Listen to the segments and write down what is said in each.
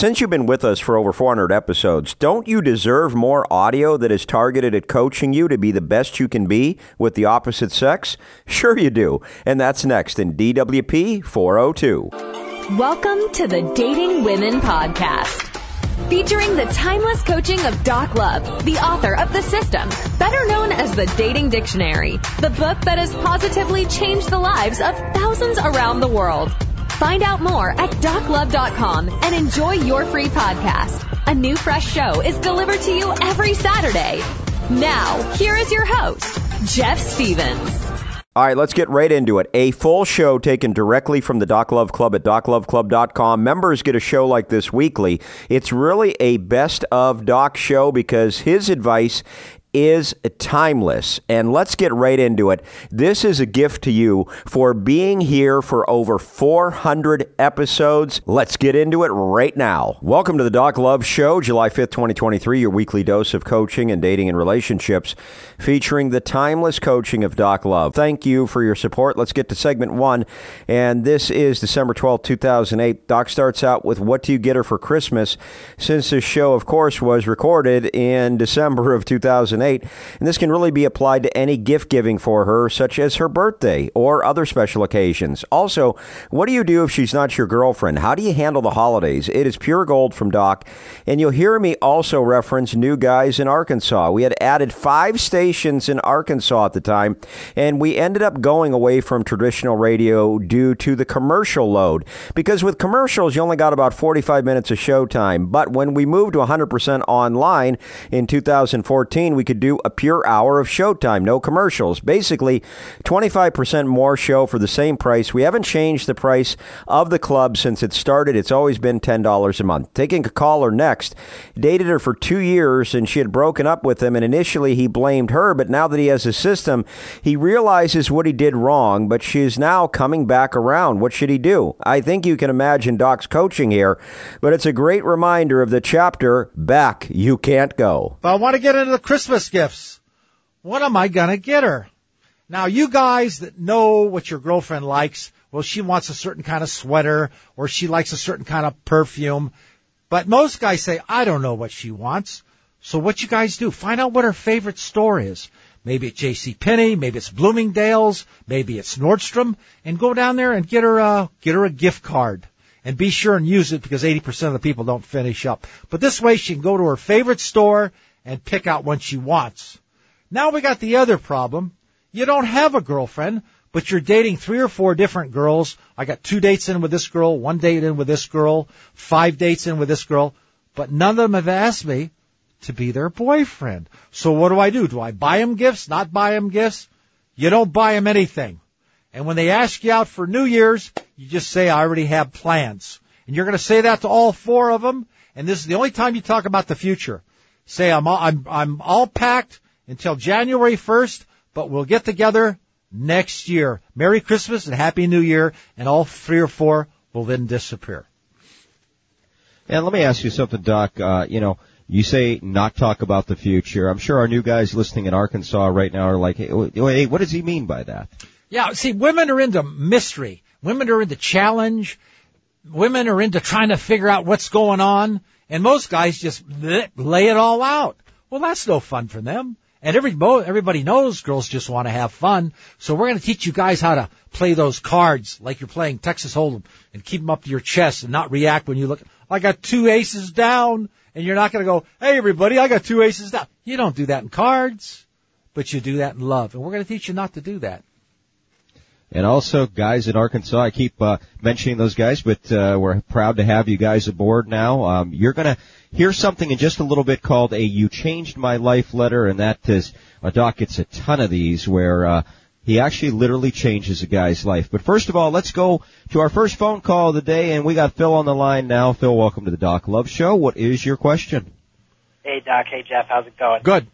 since you've been with us for over 400 episodes, don't you deserve more audio that is targeted at coaching you to be the best you can be with the opposite sex? Sure, you do. And that's next in DWP 402. Welcome to the Dating Women Podcast. Featuring the timeless coaching of Doc Love, the author of The System, better known as the Dating Dictionary, the book that has positively changed the lives of thousands around the world. Find out more at doclove.com and enjoy your free podcast. A new fresh show is delivered to you every Saturday. Now, here is your host, Jeff Stevens. All right, let's get right into it. A full show taken directly from the Doc Love Club at docloveclub.com. Members get a show like this weekly. It's really a best of Doc show because his advice is timeless. And let's get right into it. This is a gift to you for being here for over 400 episodes. Let's get into it right now. Welcome to the Doc Love Show, July 5th, 2023, your weekly dose of coaching and dating and relationships, featuring the timeless coaching of Doc Love. Thank you for your support. Let's get to segment one. And this is December 12th, 2008. Doc starts out with What Do You Get Her for Christmas? Since this show, of course, was recorded in December of 2008. 2008, and this can really be applied to any gift giving for her, such as her birthday or other special occasions. Also, what do you do if she's not your girlfriend? How do you handle the holidays? It is pure gold from Doc, and you'll hear me also reference new guys in Arkansas. We had added five stations in Arkansas at the time, and we ended up going away from traditional radio due to the commercial load. Because with commercials, you only got about 45 minutes of show time. But when we moved to 100% online in 2014, we could do a pure hour of showtime, no commercials. Basically, 25% more show for the same price. We haven't changed the price of the club since it started. It's always been $10 a month. Taking a caller next, dated her for two years and she had broken up with him. And initially he blamed her, but now that he has a system, he realizes what he did wrong, but she's now coming back around. What should he do? I think you can imagine Doc's coaching here, but it's a great reminder of the chapter Back You Can't Go. I want to get into the Christmas Christmas gifts. What am I gonna get her? Now you guys that know what your girlfriend likes, well she wants a certain kind of sweater or she likes a certain kind of perfume. But most guys say, I don't know what she wants. So what you guys do, find out what her favorite store is. Maybe it's J.C. Penney, maybe it's Bloomingdale's, maybe it's Nordstrom, and go down there and get her a, get her a gift card. And be sure and use it because 80% of the people don't finish up. But this way she can go to her favorite store and pick out what she wants. Now we got the other problem. You don't have a girlfriend, but you're dating three or four different girls. I got two dates in with this girl, one date in with this girl, five dates in with this girl, but none of them have asked me to be their boyfriend. So what do I do? Do I buy them gifts? Not buy them gifts? You don't buy them anything. And when they ask you out for New Year's, you just say, I already have plans. And you're going to say that to all four of them. And this is the only time you talk about the future say I'm all, I'm I'm all packed until January 1st, but we'll get together next year. Merry Christmas and Happy New Year, and all three or four will then disappear. And let me ask you something, Doc. Uh, you know, you say not talk about the future. I'm sure our new guys listening in Arkansas right now are like, hey, hey what does he mean by that? Yeah, see, women are into mystery. Women are into challenge. Women are into trying to figure out what's going on. And most guys just lay it all out. Well, that's no fun for them. And every, everybody knows girls just want to have fun. So we're going to teach you guys how to play those cards like you're playing Texas Hold'em and keep them up to your chest and not react when you look. I got two aces down and you're not going to go, Hey everybody, I got two aces down. You don't do that in cards, but you do that in love. And we're going to teach you not to do that. And also, guys in Arkansas, I keep uh, mentioning those guys, but uh, we're proud to have you guys aboard now. Um, you're going to hear something in just a little bit called a "You Changed My Life" letter, and that is a doc gets a ton of these where uh, he actually literally changes a guy's life. But first of all, let's go to our first phone call of the day, and we got Phil on the line now. Phil, welcome to the Doc Love Show. What is your question? Hey, Doc. Hey, Jeff. How's it going? Good.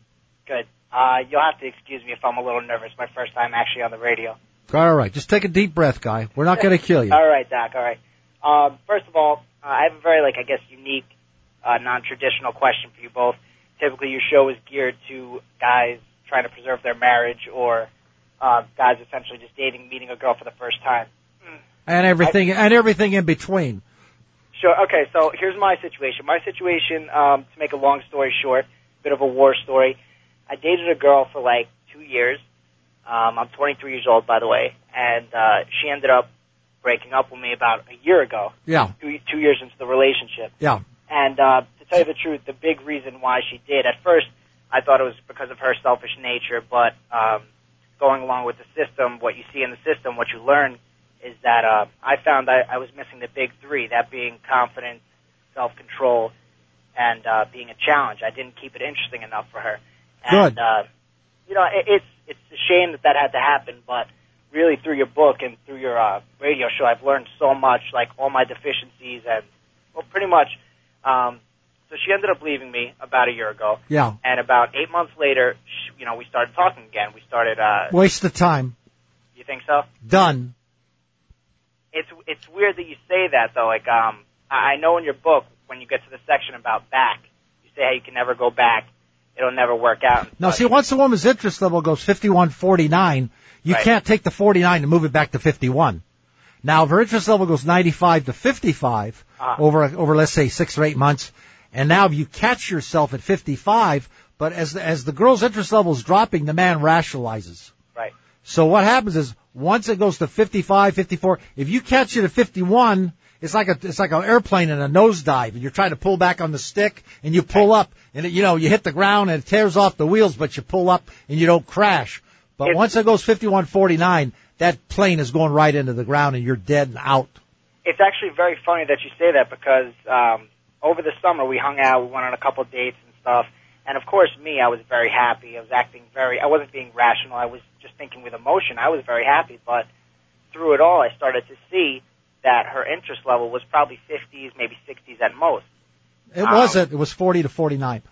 Good. Uh, you'll have to excuse me if I'm a little nervous. My first time actually on the radio. All right, just take a deep breath, guy. We're not going to kill you. all right, Doc. All right. Um, first of all, uh, I have a very, like, I guess, unique, uh, non-traditional question for you both. Typically, your show is geared to guys trying to preserve their marriage or uh, guys essentially just dating, meeting a girl for the first time. And everything, and everything in between. Sure. Okay, so here's my situation. My situation, um, to make a long story short, bit of a war story. I dated a girl for like two years. Um, I'm 23 years old, by the way, and uh, she ended up breaking up with me about a year ago. Yeah. Two, two years into the relationship. Yeah. And uh, to tell you the truth, the big reason why she did, at first, I thought it was because of her selfish nature, but um, going along with the system, what you see in the system, what you learn is that uh, I found I, I was missing the big three, that being confidence, self-control, and uh, being a challenge. I didn't keep it interesting enough for her. And, Good. Uh, you know, it, it's it's a shame that that had to happen, but really through your book and through your uh, radio show, I've learned so much, like all my deficiencies and well, pretty much. Um, so she ended up leaving me about a year ago, Yeah. and about eight months later, sh you know, we started talking again. We started. Uh, Waste of time. you think so? Done. It's it's weird that you say that though. Like, um, I I know in your book when you get to the section about back, you say how you can never go back. It'll never work out. Now, see, once a woman's interest level goes 51, 49, you Right. can't take the 49 and move it back to 51. Now, if her interest level goes 95 to 55 Ah. over, over, let's say, six or eight months, and now if you catch yourself at 55, but as, the- as the girl's interest level is dropping, the man rationalizes. right. So what happens is once it goes to 55, 54, if you catch it at 51, it's like a it's like an airplane in a nosedive, and you're trying to pull back on the stick, and you pull up, and it, you know you hit the ground and it tears off the wheels, but you pull up and you don't crash. But It's- once it goes 51, 49, that plane is going right into the ground, and you're dead and out. It's actually very funny that you say that because um, over the summer we hung out, we went on a couple of dates and stuff, and of course me, I was very happy. I was acting very, I wasn't being rational. I was just thinking with emotion. I was very happy, but through it all, I started to see that her interest level was probably 50s, maybe 60s at most. It Um, wasn't. It was 40 to 49.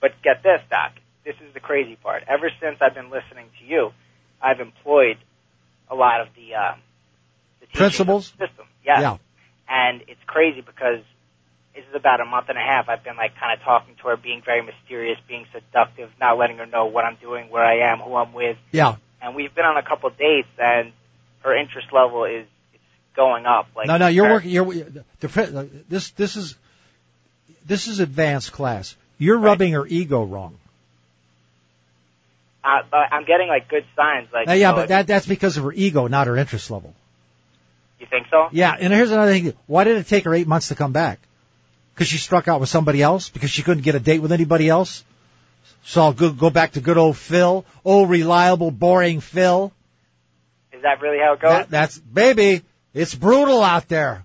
But get this, Doc. This is the crazy part. Ever since I've been listening to you, I've employed a lot of the, uh, the Principles? the system. Yes. Yeah. And it's crazy because this is about a month and a half. I've been like kind of talking to her, being very mysterious, being seductive, not letting her know what I'm doing, where I am, who I'm with. Yeah. And we've been on a couple of dates, and her interest level is going up. Like no, no, you're working. You're the, this. This is this is advanced class. You're rubbing her ego wrong. Uh, but I'm getting like good signs. Like Now, yeah, know, but that that's because of her ego, not her interest level. you think so? Yeah, and here's another thing. Why did it take her eight months to come back? Because she struck out with somebody else? Because she couldn't get a date with anybody else? So I'll go, go back to good old Phil. Old reliable, boring Phil. Is that really how it goes? That, that's, baby, it's brutal out there.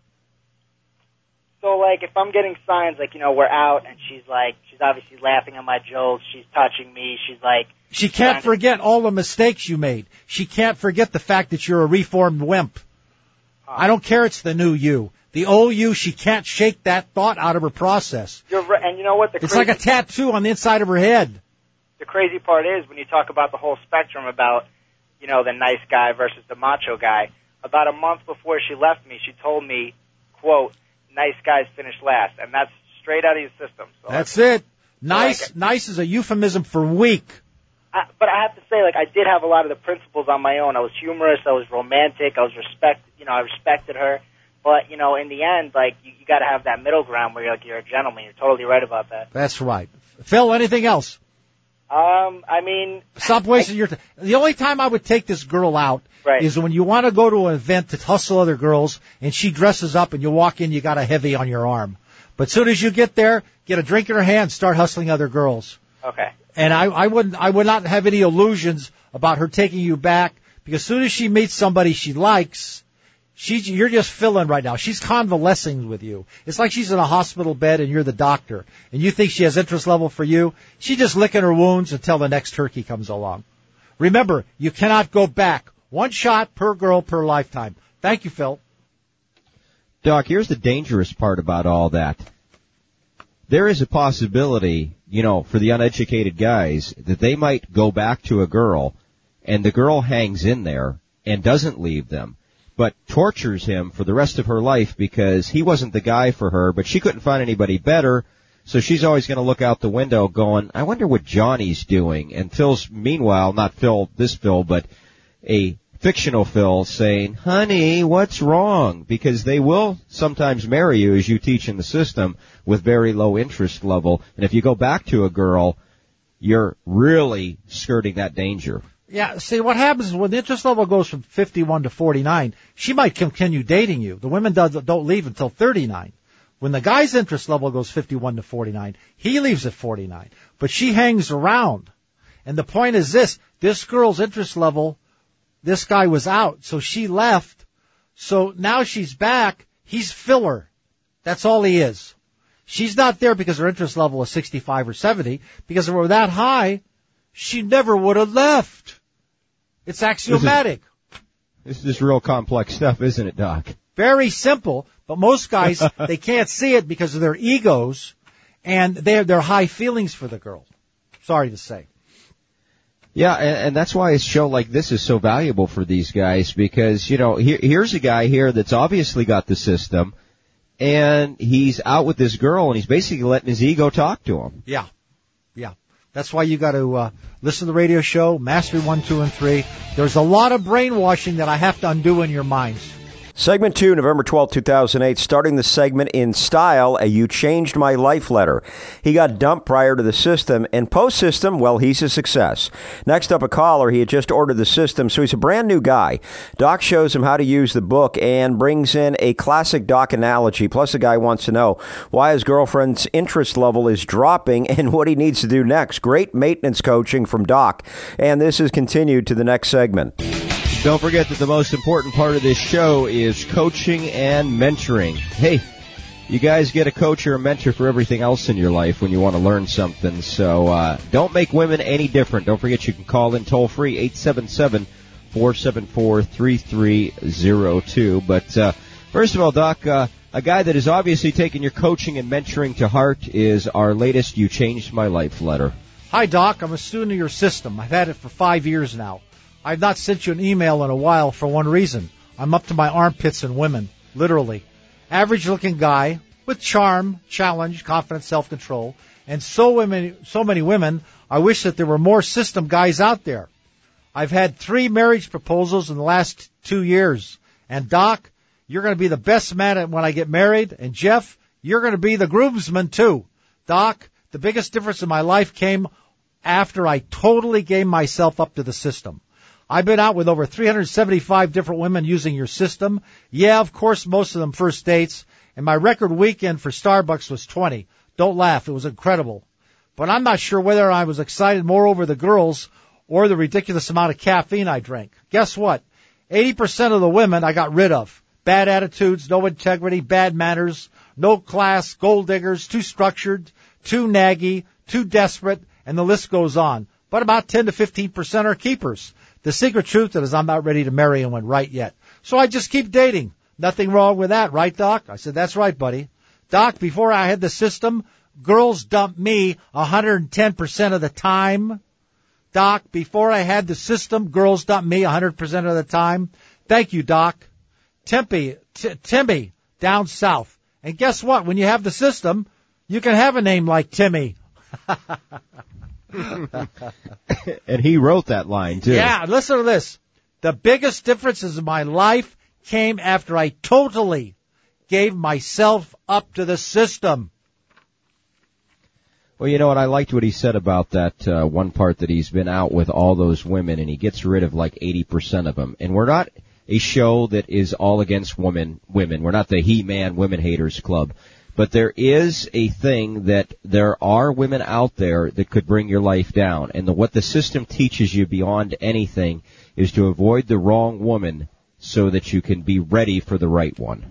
So like if I'm getting signs like, you know, we're out and she's like she's obviously laughing at my jokes, she's touching me, she's like She can't forget all the mistakes you made. She can't forget the fact that you're a reformed wimp. I don't care it's the new you. The old you, she can't shake that thought out of her process. you're right and you know what the It's like a tattoo on the inside of her head. the crazy part is when you talk about the whole spectrum about, you know, the nice guy versus the macho guy. About a month before she left me, she told me, quote, nice guys finish last and that's straight out of your system. So That's it. Nice, like nice is a euphemism for weak. I, but I have to say, like, I did have a lot of the principles on my own. I was humorous. I was romantic. I was respect. You know, I respected her. But you know, in the end, like, you, you got to have that middle ground where you're like, you're a gentleman. You're totally right about that. That's right. Phil, anything else? Um, I mean, Stop wasting your time. The only time I would take this girl out Right. is when you want to go to an event to hustle other girls and she dresses up and you walk in, you got a heavy on your arm. But soon as you get there, get a drink in her hand, start hustling other girls. okay, And I, I wouldn't, I would not have any illusions about her taking you back because as soon as she meets somebody she likes, she's, you're just filling right now. She's convalescing with you. It's like she's in a hospital bed and you're the doctor and you think she has interest level for you. She's just licking her wounds until the next turkey comes along. Remember, you cannot go back. One shot per girl per lifetime. Thank you, Phil. Doc, here's the dangerous part about all that. There is a possibility, you know, for the uneducated guys that they might go back to a girl and the girl hangs in there and doesn't leave them, but tortures him for the rest of her life because he wasn't the guy for her, but she couldn't find anybody better. So she's always going to look out the window going, I wonder what Johnny's doing. And Phil's, meanwhile, not Phil, this Phil, but a fictional Phil saying, honey, what's wrong? Because they will sometimes marry you as you teach in the system with very low interest level. And if you go back to a girl, you're really skirting that danger. Yeah, see, what happens is when the interest level goes from 51 to 49, she might continue dating you. The women don't leave until 39. When the guy's interest level goes 51 to 49, he leaves at 49. But she hangs around. And the point is this, this girl's interest level, this guy was out, so she left. So now she's back, he's filler. That's all he is. She's not there because her interest level is 65 or 70, because if it were that high, she never would have left. It's axiomatic. This is, this is real complex stuff, isn't it, Doc? Very simple, but most guys, they can't see it because of their egos and their, their high feelings for the girl. Sorry to say. Yeah, and, and that's why a show like this is so valuable for these guys because, you know, here, here's a guy here that's obviously got the system and he's out with this girl and he's basically letting his ego talk to him. Yeah. That's why you got to uh, listen to the radio show, Mastery 1, 2, and 3. There's a lot of brainwashing that I have to undo in your minds. Segment 2, November 12, 2008, starting the segment in style, a You Changed My Life letter. He got dumped prior to the system, and post system, well, he's a success. Next up, a caller. He had just ordered the system, so he's a brand new guy. Doc shows him how to use the book and brings in a classic Doc analogy. Plus, the guy wants to know why his girlfriend's interest level is dropping and what he needs to do next. Great maintenance coaching from Doc. And this is continued to the next segment. Don't forget that the most important part of this show is coaching and mentoring. Hey, you guys get a coach or a mentor for everything else in your life when you want to learn something. So uh, don't make women any different. Don't forget you can call in toll free 877 474 3302. But uh, first of all, Doc, uh, a guy that is obviously taking your coaching and mentoring to heart is our latest You Changed My Life letter. Hi, Doc. I'm a student of your system. I've had it for five years now. I've not sent you an email in a while for one reason. I'm up to my armpits in women, literally. Average looking guy with charm, challenge, confidence, self-control, and so many, so many women. I wish that there were more system guys out there. I've had three marriage proposals in the last two years. And Doc, you're going to be the best man when I get married. And Jeff, you're going to be the groomsman too. Doc, the biggest difference in my life came after I totally gave myself up to the system. I've been out with over 375 different women using your system. Yeah, of course, most of them first dates. And my record weekend for Starbucks was 20. Don't laugh. It was incredible. But I'm not sure whether I was excited more over the girls or the ridiculous amount of caffeine I drank. Guess what? 80% of the women I got rid of. Bad attitudes, no integrity, bad manners, no class, gold diggers, too structured, too naggy, too desperate, and the list goes on. But about 10 to 15% are keepers. The secret truth is I'm not ready to marry anyone right yet. So I just keep dating. Nothing wrong with that, right, Doc? I said, that's right, buddy. Doc, before I had the system, girls dumped me 110% of the time. Doc, before I had the system, girls dumped me 100% of the time. Thank you, Doc. Tempe, T- Timmy, down south. And guess what? When you have the system, you can have a name like Timmy. and he wrote that line too. Yeah, listen to this. The biggest differences in my life came after I totally gave myself up to the system. Well, you know what? I liked what he said about that uh, one part that he's been out with all those women and he gets rid of like 80% of them. And we're not a show that is all against women, women. We're not the he-man women haters club. But there is a thing that there are women out there that could bring your life down. And the, what the system teaches you beyond anything is to avoid the wrong woman so that you can be ready for the right one.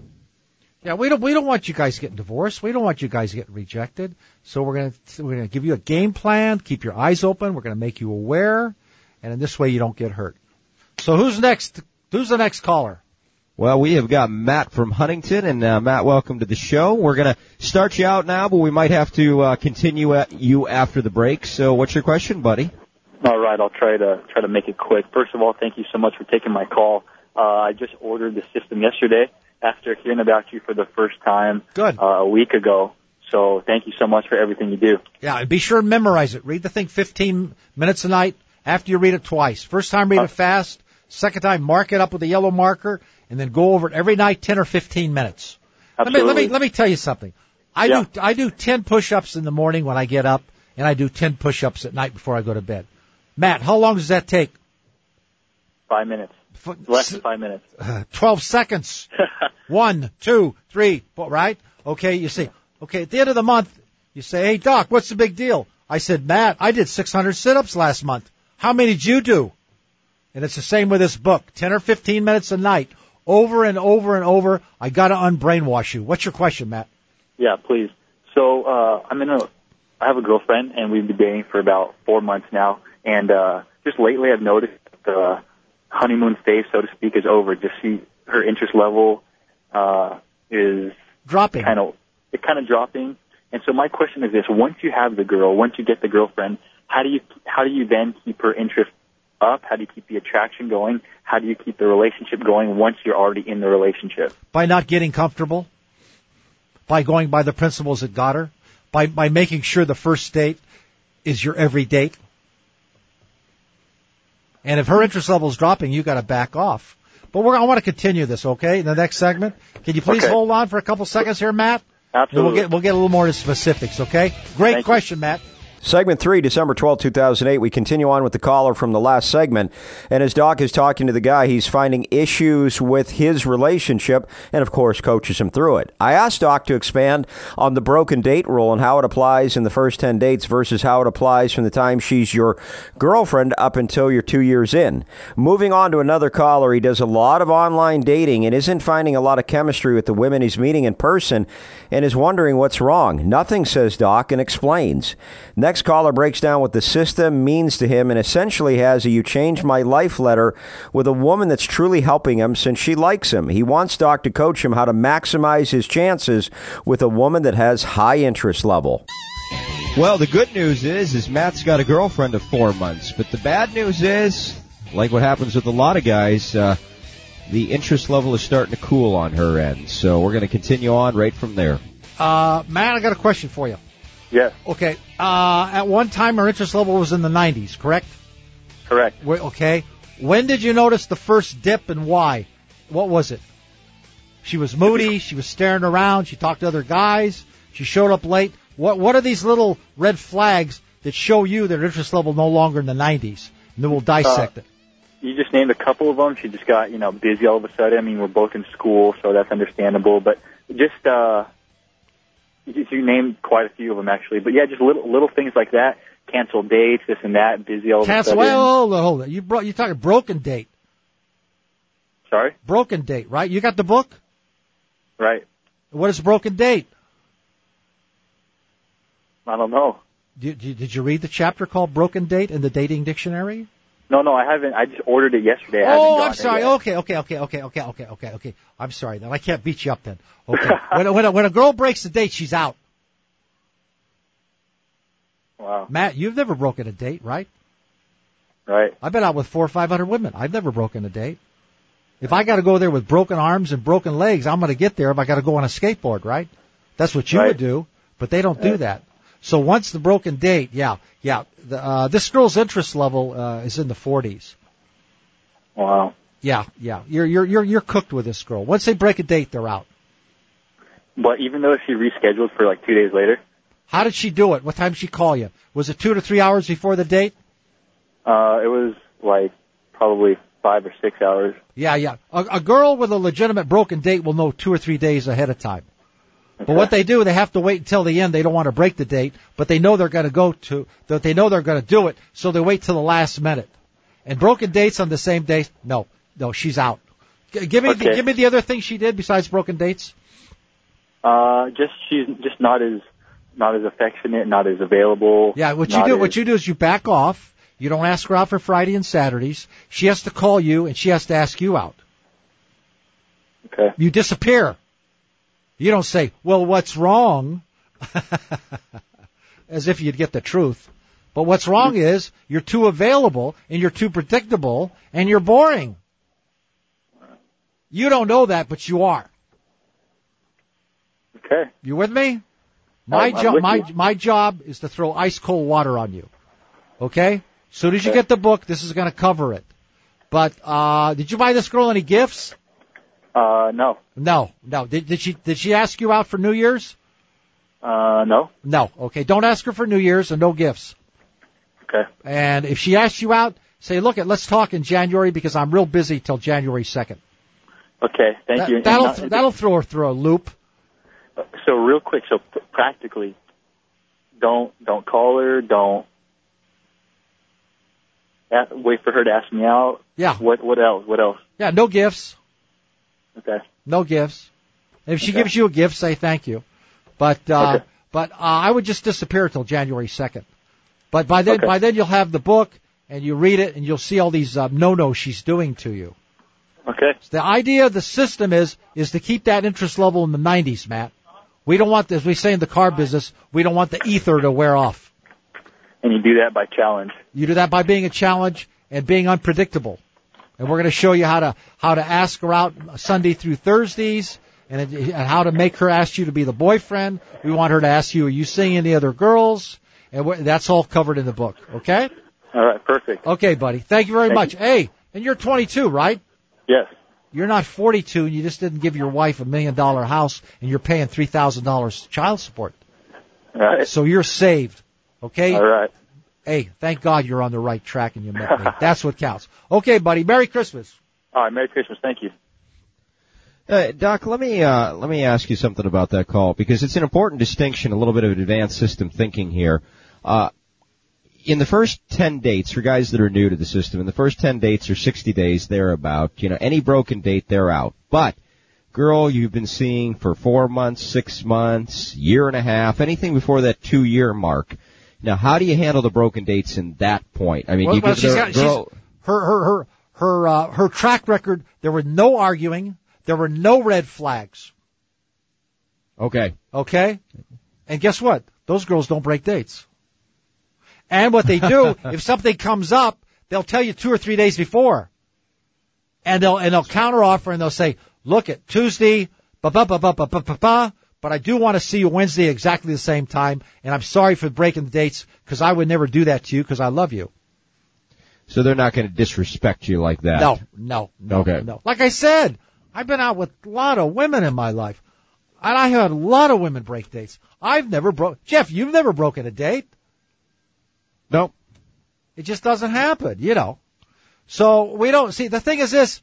Yeah, we don't we don't want you guys getting divorced. We don't want you guys getting rejected. So we're gonna we're gonna give you a game plan. Keep your eyes open. We're gonna make you aware, and in this way you don't get hurt. So who's next? Who's the next caller? Well, we have got Matt from Huntington, and uh, Matt, welcome to the show. We're going to start you out now, but we might have to uh, continue at you after the break. So, what's your question, buddy? All right, I'll try to try to make it quick. First of all, thank you so much for taking my call. Uh, I just ordered the system yesterday after hearing about you for the first time Good. Uh, a week ago. So thank you so much for everything you do. Yeah, and be sure to memorize it. Read the thing 15 minutes a night after you read it twice. First time read it fast. Second time, mark it up with a yellow marker, and then go over it every night, 10 or 15 minutes. Absolutely. Let me, let me, let me tell you something. I Yeah. do, I do 10 push-ups in the morning when I get up, and I do 10 push-ups at night before I go to bed. Matt, how long does that take? Five minutes. F- Less than five minutes. Uh, 12 seconds. One, two, three, four, right? Okay, you see. Okay, at the end of the month, you say, hey, Doc, what's the big deal? I said, Matt, I did 600 sit-ups last month. How many did you do? And it's the same with this book. 10 or 15 minutes a night, over and over and over. I gotta unbrainwash you. What's your question, Matt? Yeah, please. So uh, I'm in a. I have a girlfriend, and we've been dating for about four months now. And uh, just lately, I've noticed the honeymoon phase, so to speak, is over. Just see her interest level uh, is Dropping. kind of it kind of dropping. And so my question is this: Once you have the girl, once you get the girlfriend, how do you how do you then keep her interest up? How do you keep the attraction going? How do you keep the relationship going once you're already in the relationship? by not getting comfortable, by going by the principles that got her, by, by making sure the first date is your every date. And if her interest level is dropping, you got to back off. But we're, I want to continue this, okay? In the next segment, can you please Okay. hold on for a couple seconds here, Matt? Absolutely. we'll get we'll get a little more specifics, okay? Great Thank you. question, Matt. Segment three, December twelfth, two 2008. We continue on with the caller from the last segment. And as Doc is talking to the guy, he's finding issues with his relationship and, of course, coaches him through it. I asked Doc to expand on the broken date rule and how it applies in the first 10 dates versus how it applies from the time she's your girlfriend up until you're two years in. Moving on to another caller, he does a lot of online dating and isn't finding a lot of chemistry with the women he's meeting in person and is wondering what's wrong. Nothing, says Doc, and explains. Next caller breaks down what the system means to him and essentially has a You Changed My Life letter with a woman that's truly helping him since she likes him. He wants Doc to coach him how to maximize his chances with a woman that has high interest level. Well, the good news is, is Matt's got a girlfriend of four months. But the bad news is, like what happens with a lot of guys, uh, the interest level is starting to cool on her end. So we're going to continue on right from there. Uh, Matt, I got a question for you. Yes, Okay, uh, at one time her interest level was in the 90s, correct? correct. Wait, okay. When did you notice the first dip and why? What was it? She was moody. She was staring around. She talked to other guys. She showed up late. What What are these little red flags that show you that her interest level no longer in the 90s? And then we'll dissect it. You just named a couple of them. She just got, you know, busy all of a sudden. I mean, we're both in school, so that's understandable. But just, uh, you, you named quite a few of them actually. But yeah, just little little things like that. Cancel dates, this and that. Busy all of a Cancel. sudden. Well, hold on, hold on. You bro- you talking broken date? Sorry. Broken date, right? You got the book? Right. What is broken date? I don't know. Did, did did you read the chapter called Broken Date in the Dating Dictionary? No, no, I haven't. I just ordered it yesterday. I oh, I'm sorry. Okay, okay, okay, okay, okay, okay, okay, okay. I'm sorry. Then I can't beat you up then. Okay. when a, when a, when a girl breaks a date, she's out. Wow. Matt, you've never broken a date, right? Right. I've been out with four or five hundred women. I've never broken a date. If I got to go there with broken arms and broken legs, I'm going to get there if I got to go on a skateboard, right? That's what you Right. would do, but they don't do that. So once the broken date, yeah, yeah. The, uh, this girl's interest level uh, is in the 40s. Wow. Yeah, yeah. You're you're you're you're cooked with this girl. Once they break a date, they're out. But even though she rescheduled for like two days later, How did she do it? What time did she call you? Was it two to three hours before the date? uh, it was like probably five or six hours. Yeah, yeah. A, a girl with a legitimate broken date will know two or three days ahead of time. But what they do, they have to wait until the end. They don't want to break the date, but they know they're going to go to, that they know they're going to do it, so they wait till the last minute. And broken dates on the same day, no, no, she's out. G- give me, the, give me the other thing she did besides broken dates. Uh, just she's just not as not as affectionate, not as available. Yeah, what you do, as- what you do is you back off. You don't ask her out for Friday and Saturdays. She has to call you and she has to ask you out. Okay. You disappear. You don't say, well, what's wrong? As if you'd get the truth. But what's wrong is you're too available and you're too predictable and you're boring. You don't know that, but you are. Okay. You with me? My job, my, my job is to throw ice cold water on you. Okay? Soon as you get the book, this is going to cover it. But uh, did you buy this girl any gifts? Uh, no. No, no. Did, did she did she ask you out for New Year's? Uh, no. No. Okay, don't ask her for New Year's and no gifts. Okay. And if she asks you out, say, look, let's talk in January because I'm real busy till January second. Okay. Thank That, you. That'll not- that'll throw her through a loop. So real quick, so practically, don't don't call her. Don't wait for her to ask me out. Yeah. What what else? What else? Yeah, no gifts. Okay. No gifts. If she Okay. gives you a gift, say thank you. But uh, Okay. but uh, I would just disappear till January second. But by then Okay. by then you'll have the book and you read it and you'll see all these uh, no no she's doing to you. Okay. The idea of the system is is to keep that interest level in the 90s, Matt. We don't want, as we say in the car business, we don't want the ether to wear off. And you do that by challenge. You do that by being a challenge and being unpredictable. And we're going to show you how to how to ask her out Sunday through Thursdays, and, and how to make her ask you to be the boyfriend. We want her to ask you, are you seeing any other girls? And that's all covered in the book. Okay? All right. Perfect. Okay, buddy. Thank you very Thank much. Hey, and you're 22, right? Yes. You're not 42 and you just didn't give your wife a million dollar house and you're paying $3,000 child support. All right. So you're saved. Okay? All right. Hey, thank God you're on the right track and you met me. That's what counts. Okay, buddy. Merry Christmas. All right. Merry Christmas. Thank you. Uh, Doc, let me uh, let me ask you something about that call because it's an important distinction, a little bit of advanced system thinking here. Uh, in the first ten dates, for guys that are new to the system, in the first ten dates or sixty days, they're about you know any broken date, they're out. But girl you've been seeing for four months, six months, year and a half, anything before that two year mark. Now, how do you handle the broken dates in that point? I mean, Well, you well, give she's the got- she's- girl. Her, her, her, her, uh, her track record, there were no arguing. There were no red flags. Okay. Okay? And guess what? Those girls don't break dates. And what they do, if something comes up, they'll tell you two or three days before. And they'll, and they'll counter offer and they'll say, look at Tuesday, ba ba ba ba ba ba ba ba, but I do want to see you Wednesday exactly the same time, and I'm sorry for breaking the dates, because I would never do that to you, because I love you. So they're not going to disrespect you like that. No, no, no, Okay. no. Like I said, I've been out with a lot of women in my life, and I had a lot of women break dates. I've never broke. Jeff, you've never broken a date. Nope. It just doesn't happen, you know. So we don't see. The thing is this: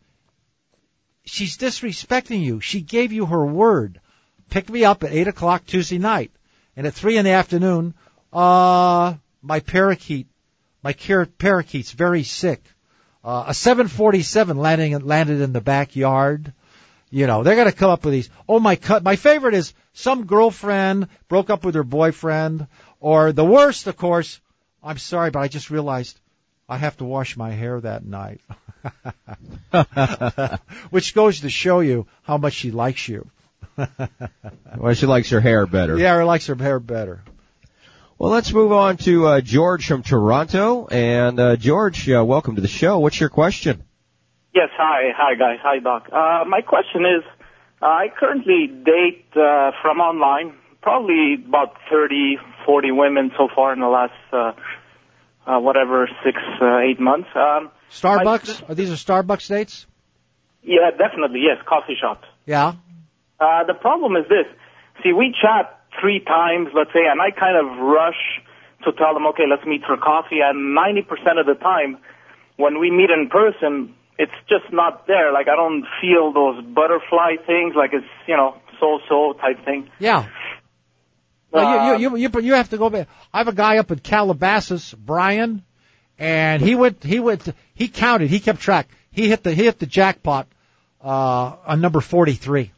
she's disrespecting you. She gave you her word. Pick me up at eight o'clock Tuesday night, and at three in the afternoon, uh, my parakeet, my parakeet's very sick. Uh, a 747 landing landed in the backyard. You know, they're gonna come up with these. Oh my cut. My favorite is some girlfriend broke up with her boyfriend, or the worst, of course. I'm sorry, but I just realized I have to wash my hair that night. Which goes to show you how much she likes you. Well, she likes her hair better. Yeah, her likes her hair better. Well, let's move on to uh, George from Toronto. And uh, George, uh, welcome to the show. What's your question? Yes, hi, hi guys, hi Doc. Uh, my question is, uh, I currently date uh, from online, probably about 30, 40 women so far in the last, uh, uh, whatever, six, uh, eight months. Um, Starbucks? Are these are Starbucks dates? yeah, definitely, yes, coffee shops. Yeah. Uh, the problem is this. See, we chat three times, let's say, and I kind of rush to tell them, okay, let's meet for coffee, and 90% of the time, when we meet in person, it's just not there. Like, I don't feel those butterfly things, like it's, you know, so-so type thing. Yeah. Well, you, you, you, you, you have to go back. I have a guy up in Calabasas, Brian, and he went, he went, he counted, he kept track. He hit the, he hit the jackpot, uh, on number 43.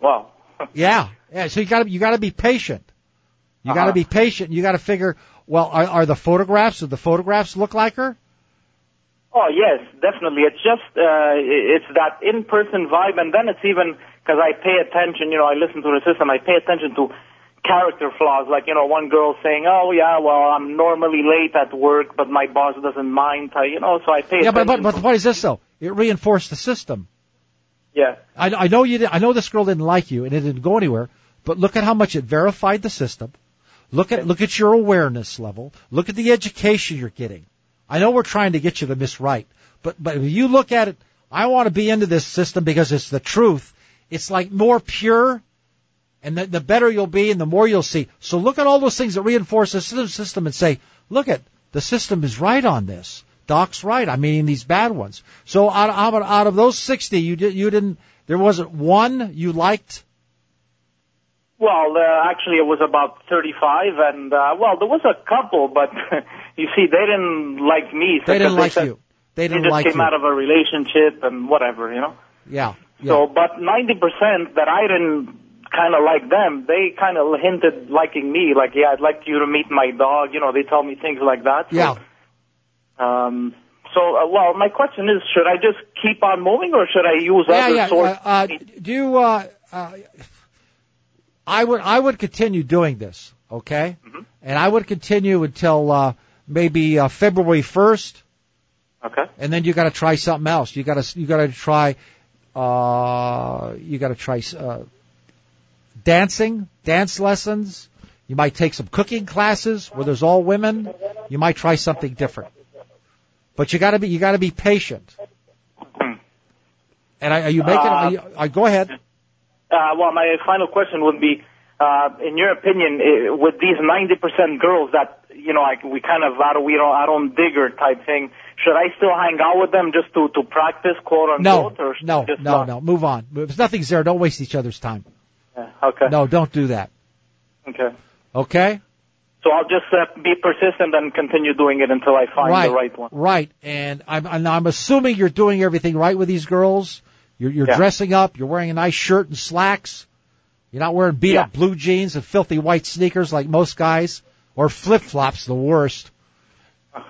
Wow. Yeah. Yeah. So you gotta, you gotta be patient. You gotta Uh-huh. be patient. You gotta figure, well, are, are the photographs, do the photographs look like her? Oh yes, definitely. It's just uh, it's that in-person vibe, and then it's even because I pay attention. You know, I listen to the system. I pay attention to character flaws, like you know, one girl saying, "Oh yeah, well, I'm normally late at work, but my boss doesn't mind." I, you know, so I pay Yeah, but, attention. but, but the point is this though. It reinforced the system. Yeah, I, I know you. Did, I know this girl didn't like you, and it didn't go anywhere. But look at how much it verified the system. Look at look at your awareness level. Look at the education you're getting. I know we're trying to get you to miss right, But but if you look at it, I want to be into this system because it's the truth. It's like more pure, and the, the better you'll be, and the more you'll see. So look at all those things that reinforce the system and say, look at the system is right on this. Doc's right. I mean these bad ones. So out, of, out of those sixty, you did you didn't. There wasn't one you liked. Well, uh, actually, it was about 35, and uh, well, there was a couple, but you see, they didn't like me. They didn't like said you. They They didn't just like came you. out of a relationship and whatever, you know. yeah. Yeah. So, but 90% that I didn't kind of like them, they kind of hinted liking me, like, yeah, I'd like you to meet my dog. You know, they tell me things like that. So, yeah. Um. So, uh, well, my question is, should I just keep on moving, or should I use Yeah, other yeah. sources? Uh, uh, do you, uh, uh, I would I would continue doing this, okay? Mm-hmm. And I would continue until uh, maybe uh, February first, okay. and then you got to try something else. You got to you got to try uh, you got to try uh, dancing, dance lessons. You might take some cooking classes where there's all women. You might try something different. But you got to be you got to be patient. Hmm. And I, are you making? are you, uh, go ahead. Uh, well, my final question would be, uh, in your opinion, uh, with these 90% girls that, you know, like we kind of, I don't, we don't, I don't dig her type thing, should I still hang out with them just to, to practice, quote No, unquote? or no, no, not? no. Move on. If nothing's there, don't waste each other's time. Yeah, okay. No, don't do that. Okay. Okay? So I'll just uh, be persistent and continue doing it until I find right, the right one. right. And I'm, and I'm assuming you're doing everything right with these girls. You're, you're Yeah. dressing up. You're wearing a nice shirt and slacks. You're not wearing beat Yeah. up blue jeans and filthy white sneakers like most guys, or flip flops, the worst.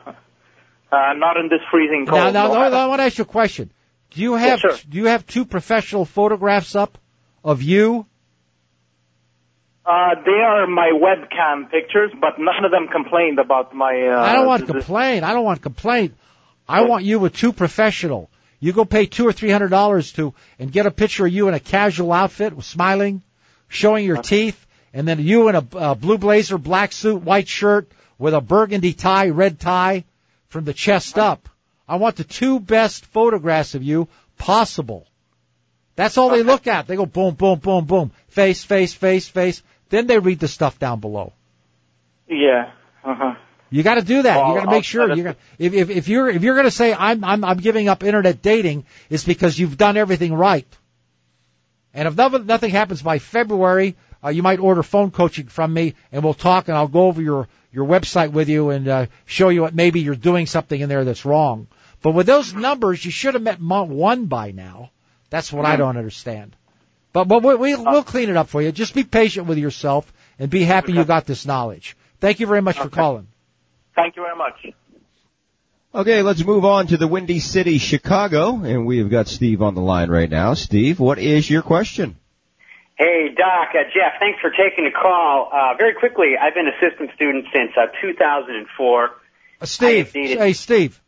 Uh, not in this freezing cold. Now, now, no. now, I want to ask you a question. Do you have sure. do you have two professional photographs up of you? Uh, they are my webcam pictures, but none of them complained about my. Uh, I don't want this- complaint. I don't want complaint. I want you with two professional. You go pay two or three hundred dollars to and get a picture of you in a casual outfit, smiling, showing your teeth, and then you in a uh, blue blazer, black suit, white shirt with a burgundy tie, red tie, from the chest up. I want the two best photographs of you possible. That's all they look at. They go boom, boom, boom, boom, face, face, face, face. Then they read the stuff down below. Yeah. Uh huh. You got to do that. Well, you got to I'll make sure you got if, if if you're if you're going to say I'm I'm I'm giving up internet dating, it's because you've done everything right. And if nothing, nothing happens by February, uh, you might order phone coaching from me, and we'll talk, and I'll go over your your website with you and uh, show you what maybe you're doing something in there that's wrong. But with those numbers, you should have met month one by now. That's what I don't understand. But but we, we, we'll clean it up for you. Just be patient with yourself and be happy you got this knowledge. Thank you very much for calling. Thank you very much. Okay, let's move on to the Windy City, Chicago, and we have got Steve on the line right now. Steve, what is your question? Hey, Doc, uh, Jeff, thanks for taking the call. Uh, very quickly, I've been a system student since uh, 2004. Uh, Steve, needed- hey Steve,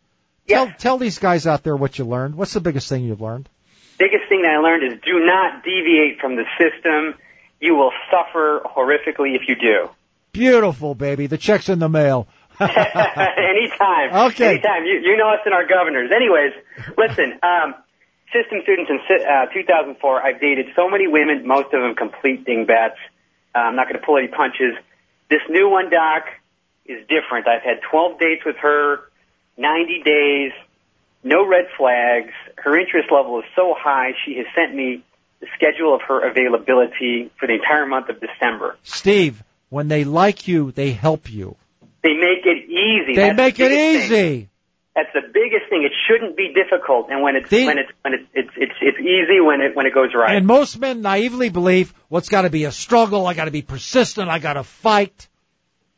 Yeah. tell tell these guys out there what you learned. What's the biggest thing you've learned? Biggest thing that I learned is do not deviate from the system. You will suffer horrifically if you do. Beautiful, baby. The check's in the mail. anytime. Okay. Anytime. You, you know us and our governors. Anyways, listen, um, system students in uh, 2004, I've dated so many women, most of them complete dingbats. Uh, I'm not going to pull any punches. This new one, Doc, is different. I've had 12 dates with her, 90 days, no red flags. Her interest level is so high, she has sent me the schedule of her availability for the entire month of December. Steve, when they like you, they help you. They make it easy. They That's make the it biggest thing. easy. That's the biggest thing. It shouldn't be difficult, and when it's They- when it's when it's it's it's it's easy when it when it goes right. And most men naively believe, well, it's got to be a struggle. I got to be persistent. I got to fight.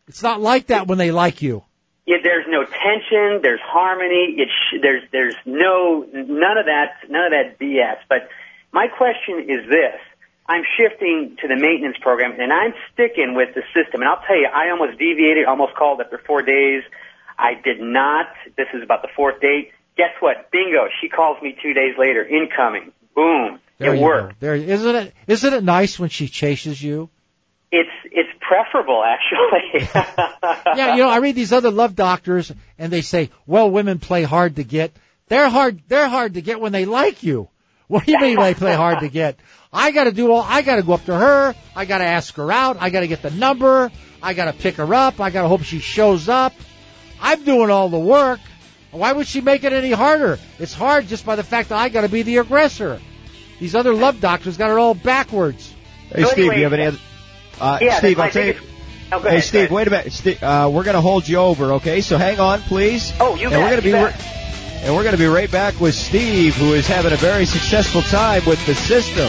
It's not like that when they like you. Yeah, there's no tension. There's harmony. It sh- there's there's no none of that none of that BS. But my question is this: I'm shifting to the maintenance program, and I'm sticking with the system. And I'll tell you, I almost deviated, almost called after four days. I did not. This is about the fourth date. Guess what? Bingo! She calls me two days later. Incoming. Boom. There it you worked. go. There, isn't it? Isn't it nice when she chases you? It's it's preferable actually. Yeah, you know, I read these other love doctors, and they say, well, women play hard to get. They're hard. They're hard to get when they like you. What do you mean they play hard to get? I got to do all. I got to go up to her. I got to ask her out. I got to get the number. I got to pick her up. I got to hope she shows up. I'm doing all the work. Why would she make it any harder? It's hard just by the fact that I got to be the aggressor. These other love doctors got it all backwards. Hey, Steve, anyway- you have any other? Uh, Yeah, Steve, I'll tell you. Oh, go Hey, ahead, Steve, wait a minute. Steve, uh, we're going to hold you over, okay? So hang on, please. Oh, you and we're gonna be bet. and we're going to be right back with Steve, who is having a very successful time with the system.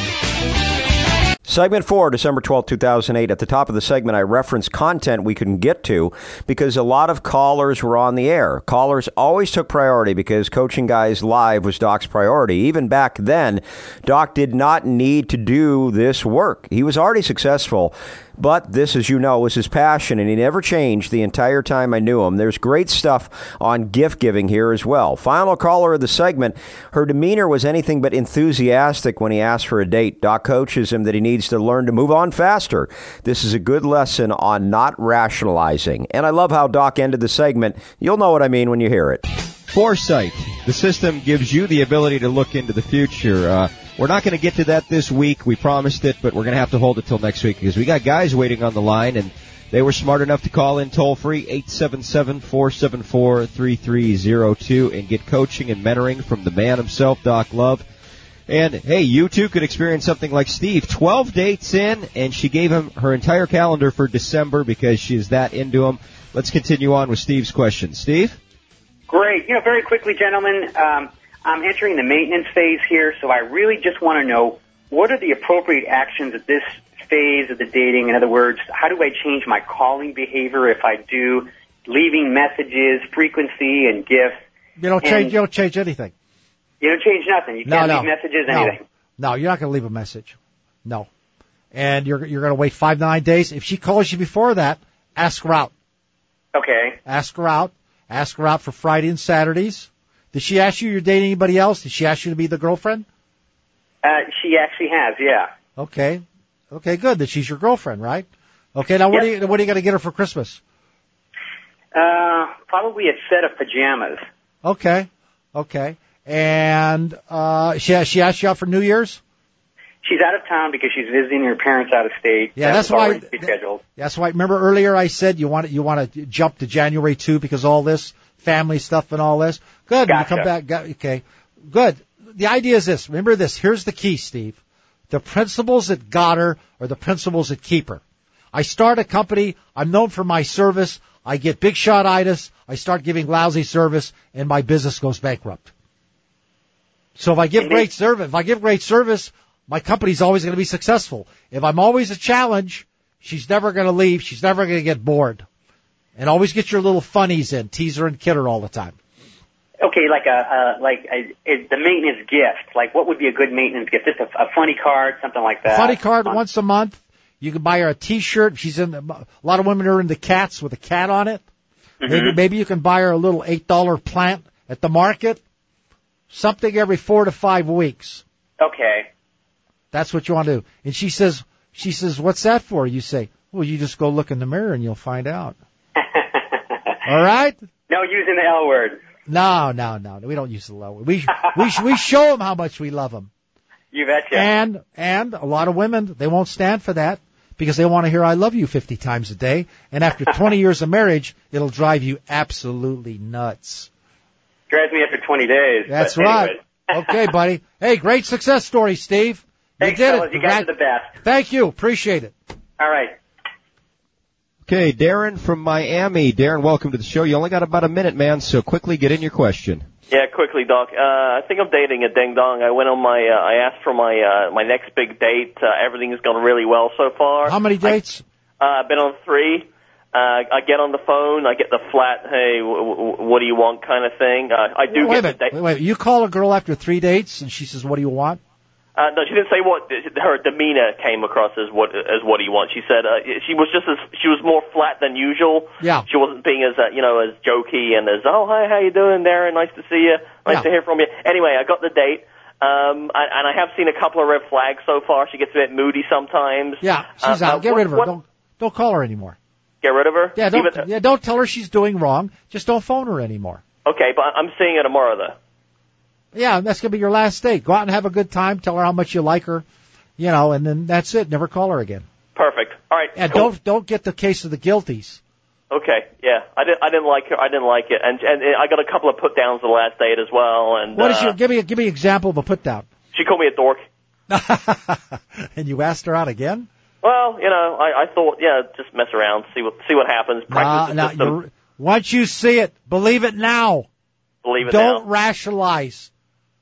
Segment 4, December twelfth, two 2008. At the top of the segment, I referenced content we couldn't get to because a lot of callers were on the air. Callers always took priority because Coaching Guys Live was Doc's priority. Even back then, Doc did not need to do this work. He was already successful. But this, as you know, was his passion, and he never changed the entire time I knew him. There's great stuff on gift giving here as well. Final caller of the segment, her demeanor was anything but enthusiastic when he asked for a date. Doc coaches him that he needs to learn to move on faster. This is a good lesson on not rationalizing. And I love how Doc ended the segment. You'll know what I mean when you hear it. Foresight. The system gives you the ability to look into the future. Uh, we're not going to get to that this week. We promised it, but we're going to have to hold it till next week because we got guys waiting on the line and they were smart enough to call in toll free 877-474-3302 and get coaching and mentoring from the man himself, Doc Love. And hey, you too could experience something like Steve. 12 dates in and she gave him her entire calendar for December because she's that into him. Let's continue on with Steve's question. Steve? Great. You know, very quickly, gentlemen, um, I'm entering the maintenance phase here, so I really just want to know what are the appropriate actions at this phase of the dating? In other words, how do I change my calling behavior if I do, leaving messages, frequency, and gifts? You don't change. You don't change anything. You don't change nothing. You No, can't no. leave messages, no. anything. No, you're not going to leave a message. No. And you're you're going to wait five nine days. If she calls you before that, ask her out. Okay. Ask her out. Ask her out for Friday and Saturdays. Did she ask you you're dating anybody else? Did she ask you to be the girlfriend? Uh, she actually has, yeah. Okay. Okay, good. That she's your girlfriend, right? Okay. Now what Yep. are you what are you to get her for Christmas? Uh, probably a set of pajamas. Okay. Okay. And uh she she asked you out for New Year's? She's out of town because she's visiting her parents out of state. Yeah, That that's was why- already rescheduled. That's why. Remember earlier I said you want to, you want to jump to January two because all this family stuff and all this. Good. Gotcha. come back. Got, okay. Good. The idea is this. Remember this. Here's the key, Steve. The principles that got her are the principles that keep her. I start a company. I'm known for my service. I get big shot itis. I start giving lousy service, and my business goes bankrupt. So if I give great service, if I give great service, my company's always going to be successful. If I'm always a challenge, she's never going to leave. She's never going to get bored. And always get your little funnies in, tease her and kid her all the time. Okay, like a, uh, like a, is the maintenance gift. Like, what would be a good maintenance gift? Just a, a funny card, something like that. A Funny card Fun- once a month. You can buy her a T-shirt. She's in. A lot of women are into cats with a cat on it. Maybe maybe you can buy her a little eight dollar plant at the market. Something every four to five weeks. Okay. That's what you want to do. And she says, she says, what's that for? You say, well, you just go look in the mirror and you'll find out. All right? No using the L word. No, no, no. We don't use the low. We we we show them how much we love them. You betcha. And and a lot of women they won't stand for that because they want to hear "I love you" 50 times a day. And after 20 years of marriage, it'll drive you absolutely nuts. Drives me after 20 days. That's right. Okay, buddy. Hey, great success story, Steve. You Thanks, did fellas. it. You guys are the best. Thank you. Appreciate it. All right. Okay, Darren from Miami. Darren, welcome to the show. You only got about a minute, man, so quickly get in your question. Yeah, quickly, Doc. Uh, I think I'm dating a ding dong. I went on my, uh, I asked for my, uh, my next big date. Uh, everything's gone really well so far. How many dates? Uh, I've been on three. Uh, I get on the phone. I get the flat, hey, w- w- what do you want kind of thing. Uh, I do wait a get minute. the date. Wait, wait. You call a girl after three dates and she says, "What do you want?" Uh, no, she didn't say what her demeanor came across as what as what do you want. She said uh, she was just as she was more flat than usual. Yeah. She wasn't being as uh, you know as jokey and as oh hi how you doing Darren nice to see you nice Yeah. to hear from you. Anyway, I got the date. Um, and, and I have seen a couple of red flags so far. She gets a bit moody sometimes. Yeah, she's Uh, out. uh, Get what- rid of her. what- Don't don't call her anymore. Get rid of her. Yeah, don't Even- yeah, don't tell her she's doing wrong. Just don't phone her anymore. Okay, but I'm seeing her tomorrow though. Yeah, that's gonna be your last date. Go out and have a good time. Tell her how much you like her, you know, and then that's it. Never call her again. Perfect. All right. And cool. don't don't get the case of the guilties. Okay. Yeah. I didn't. I didn't like her. I didn't like it, and and I got a couple of put downs the last date as well. And What is uh, your give me a give me an example of a put down? She called me a dork. and you asked her out again? Well, you know, I, I thought, yeah, just mess around, see what see what happens. Nah, Practice the nah, once you see it, believe it now. Believe it now. Don't now. rationalize.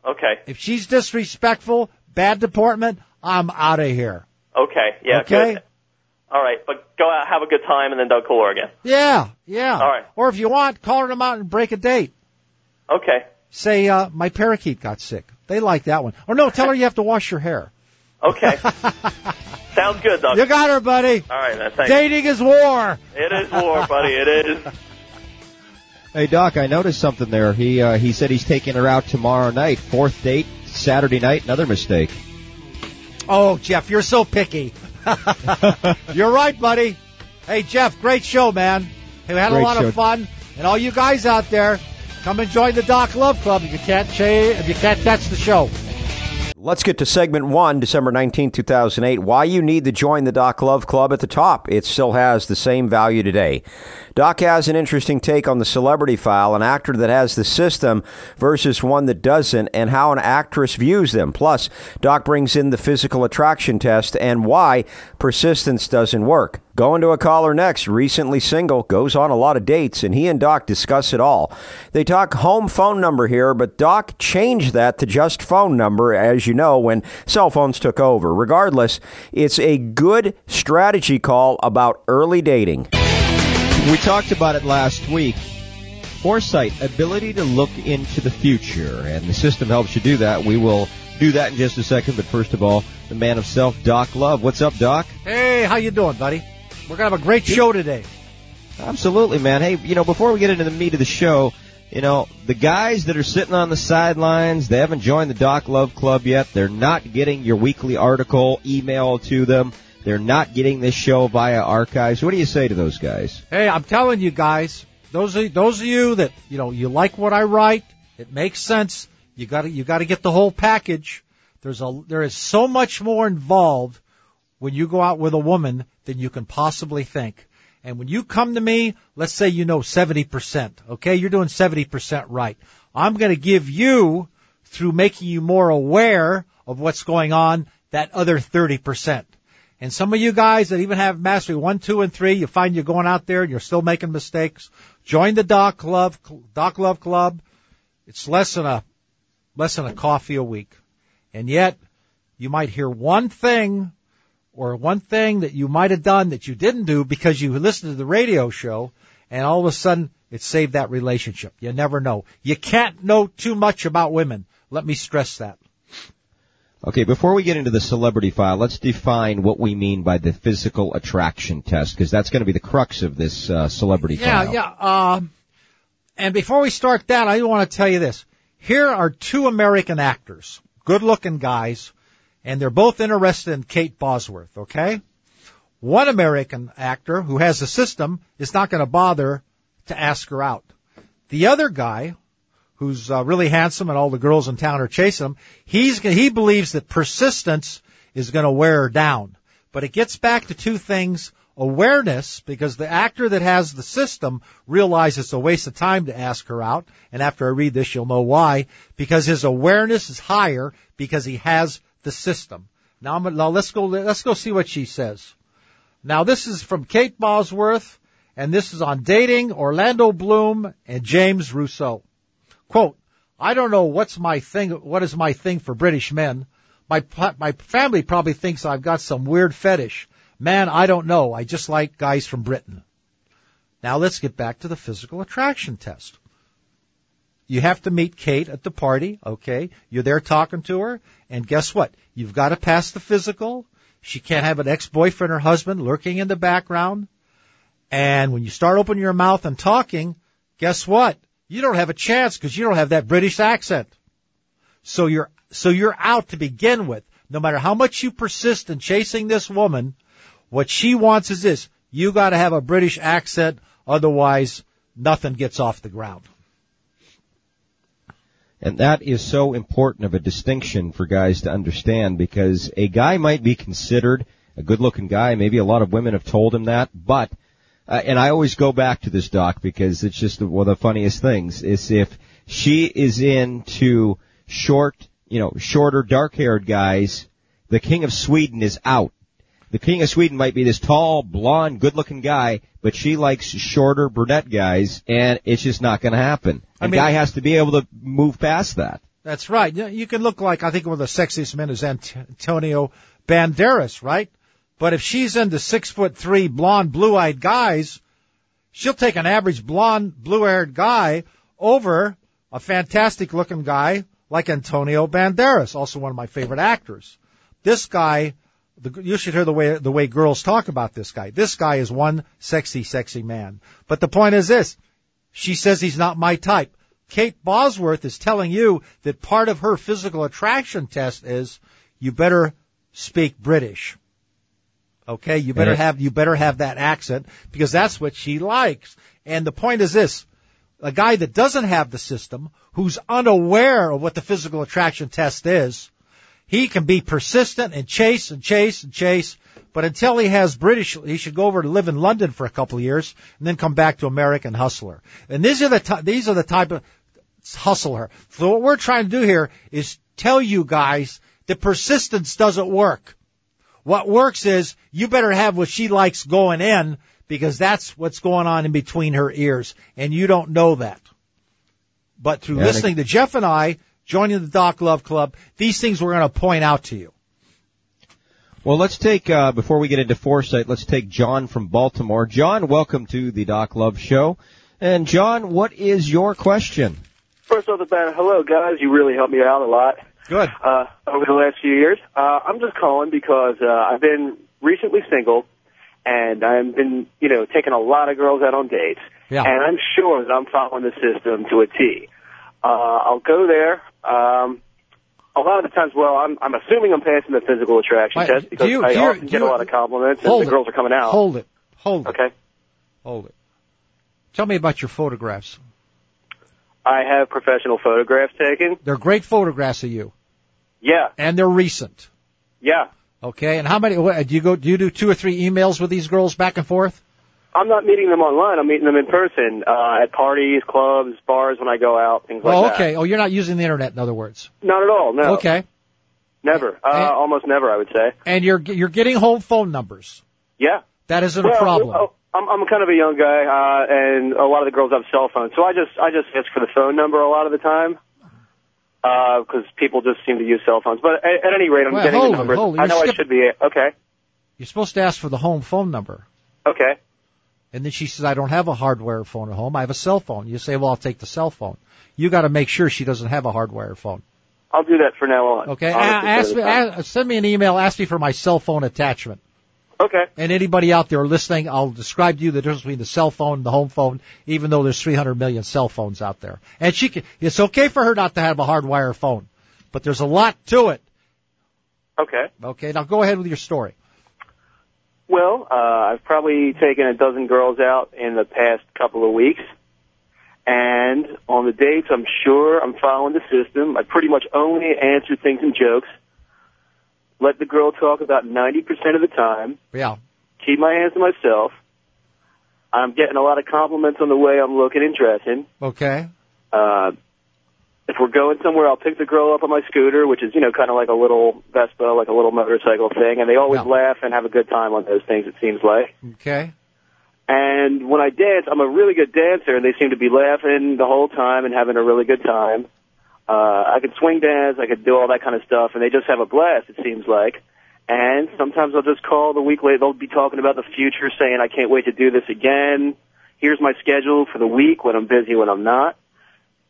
Okay. If she's disrespectful, bad deportment, I'm out of here. Okay. Yeah. Okay? Good. All right, but go out, have a good time, and then don't call her again. Yeah, yeah. All right. Or if you want, call her them out and break a date. Okay. Say, uh, my parakeet got sick. They like that one. Or no, tell her you have to wash your hair. Okay. Sounds good, Doug. You got her, buddy. All right, man. Thanks. Dating is war. It is war, buddy. It is. Hey Doc, I noticed something there. He uh, he said he's taking her out tomorrow night. Fourth date, Saturday night. Another mistake. Oh, Jeff, you're so picky. you're right, buddy. Hey, Jeff, great show, man. Hey, we had a lot show. of fun. And all you guys out there, come and join the Doc Love Club if you can't cha- if you can't catch the show. Let's get to segment one, December 19, 2008. Why you need to join the Doc Love Club at the top. It still has the same value today. Doc has an interesting take on the celebrity file, an actor that has the system versus one that doesn't, and how an actress views them. Plus, Doc brings in the physical attraction test and why persistence doesn't work. Going to a caller next, recently single, goes on a lot of dates, and he and Doc discuss it all. They talk home phone number here, but Doc changed that to just phone number, as you know, when cell phones took over. Regardless, it's a good strategy call about early dating. We talked about it last week. Foresight, ability to look into the future, and the system helps you do that. We will do that in just a second, but first of all, the man of self, Doc Love. What's up, Doc? Hey, how you doing, buddy? We're gonna have a great show today. Absolutely, man. Hey, you know, before we get into the meat of the show, you know, the guys that are sitting on the sidelines, they haven't joined the Doc Love Club yet. They're not getting your weekly article emailed to them. They're not getting this show via archives. What do you say to those guys? Hey, I'm telling you guys, those of, those of you that you know you like what I write, it makes sense. You got to you got to get the whole package. There's a there is so much more involved when you go out with a woman than you can possibly think. And when you come to me, let's say you know 70%, okay? You're doing 70% right. I'm going to give you, through making you more aware of what's going on, that other 30%. And some of you guys that even have mastery one, two, and three, you find you're going out there and you're still making mistakes. Join the Doc Love Doc Love Club. It's less than a less than a coffee a week, and yet you might hear one thing or one thing that you might have done that you didn't do because you listened to the radio show, and all of a sudden it saved that relationship. You never know. You can't know too much about women. Let me stress that. Okay, before we get into the celebrity file, let's define what we mean by the physical attraction test, because that's going to be the crux of this uh, celebrity Yeah, file. yeah. Yeah. Um, and before we start that, I want to tell you this. Here are two American actors, good-looking guys, and they're both interested in Kate Bosworth. Okay, one American actor who has a system is not going to bother to ask her out. The other guy, who's uh, really handsome and all the girls in town are chasing him, he's he believes that persistence is going to wear her down. But it gets back to two things. Awareness, because the actor that has the system realizes it's a waste of time to ask her out. And after I read this, you'll know why. Because his awareness is higher because he has the system. Now, I'm, now let's go, let's go see what she says. Now this is from Kate Bosworth, and this is on dating Orlando Bloom and James Rousseau. Quote, I don't know what's my thing, what is my thing for British men. My, my family probably thinks I've got some weird fetish. Man, I don't know. I just like guys from Britain. Now let's get back to the physical attraction test. You have to meet Kate at the party, okay? You're there talking to her, and guess what? You've got to pass the physical. She can't have an ex-boyfriend or husband lurking in the background. And when you start opening your mouth and talking, guess what? You don't have a chance because you don't have that British accent. So you're, so you're out to begin with. No matter how much you persist in chasing this woman, what she wants is this. You gotta have a British accent, otherwise nothing gets off the ground. And that is so important of a distinction for guys to understand because a guy might be considered a good looking guy. Maybe a lot of women have told him that, but, uh, and I always go back to this doc because it's just one of the funniest things is if she is into short, you know, shorter, dark haired guys, the king of Sweden is out. The king of Sweden might be this tall, blonde, good looking guy, but she likes shorter brunette guys and it's just not gonna happen. A I mean- guy has to be able to move past that. That's right. You can look like I think one of the sexiest men is Antonio Banderas, right? But if she's into six foot three blonde, blue eyed guys, she'll take an average blonde, blue haired guy over a fantastic looking guy like Antonio Banderas, also one of my favorite actors. This guy, the, you should hear the way the way girls talk about this guy. This guy is one sexy, sexy man. But the point is this: she says he's not my type. Kate Bosworth is telling you that part of her physical attraction test is you better speak British. Okay, you better have you better have that accent because that's what she likes. And the point is this: a guy that doesn't have the system, who's unaware of what the physical attraction test is, he can be persistent and chase and chase and chase. But until he has British, he should go over to live in London for a couple of years and then come back to American hustler. And these are the ty- these are the type of hustler. So what we're trying to do here is tell you guys that persistence doesn't work. What works is you better have what she likes going in because that's what's going on in between her ears and you don't know that. But through Yeah, listening to Jeff and I, joining the Doc Love Club, these things we're going to point out to you. Well, let's take, uh, before we get into foresight, let's take John from Baltimore. John, welcome to the Doc Love Show. And John, what is your question? First off the bat, hello guys. You really helped me out a lot Good. uh, over the last few years. Uh, I'm just calling because uh, I've been recently single, and I've been, you know, taking a lot of girls out on dates. Yeah. And I'm sure that I'm following the system to a T. Uh, I'll go there. Um, a lot of the times, well, I'm, I'm assuming I'm passing the physical attraction Wait, test because you- I often get you- a lot of compliments and the it. girls are coming out. Hold it. Hold it. Okay. Hold it. Tell me about your photographs. I have professional photographs taken. They're great photographs of you, Yeah. and they're recent. Yeah. Okay, and how many? What, do you go? Do you do two or three emails with these girls back and forth? I'm not meeting them online. I'm meeting them in person uh, at parties, clubs, bars when I go out, things like oh, that. okay. Oh, you're not using the internet, in other words. Not at all. No. Okay, Never. Uh, And- almost never, I would say. and you're you're getting home phone numbers. Yeah. That isn't well, a problem. oh, I'm, I'm kind of a young guy, uh, and a lot of the girls have cell phones, so I just I just ask for the phone number a lot of the time. Uh, because people just seem to use cell phones, but at, at any rate, I'm Well, getting the numbers. hold. I know I should be okay. You're supposed to ask for the home phone number. Okay. And then she says, I don't have a hardwire phone at home. I have a cell phone. You say, well, I'll take the cell phone. You got to make sure she doesn't have a hardwire phone. I'll do that for now on. Okay. Ask me, the time. a- send me an email. Ask me for my cell phone attachment. Okay. And anybody out there listening, I'll describe to you the difference between the cell phone and the home phone, even though there's 300 million cell phones out there. And she can, it's okay for her not to have a hardwire phone, but there's a lot to it. Okay. Okay. Now go ahead with your story. Well, uh, I've probably taken a dozen girls out in the past couple of weeks. And on the dates, I'm sure I'm following the system. I pretty much only answer things in jokes. Let the girl talk about 90% of the time. Yeah. Keep my hands to myself. I'm getting a lot of compliments on the way I'm looking and dressing. Okay. Uh, if we're going somewhere, I'll pick the girl up on my scooter, which is, you know, kind of like a little Vespa, like a little motorcycle thing. And they always Yeah. laugh and have a good time on those things, it seems like. Okay. And when I dance, I'm a really good dancer, and they seem to be laughing the whole time and having a really good time. Uh, I can swing dance, I could do all that kind of stuff, and they just have a blast, it seems like. And sometimes I'll just call the week later, they'll be talking about the future, saying, I can't wait to do this again. Here's my schedule for the week, when I'm busy, when I'm not.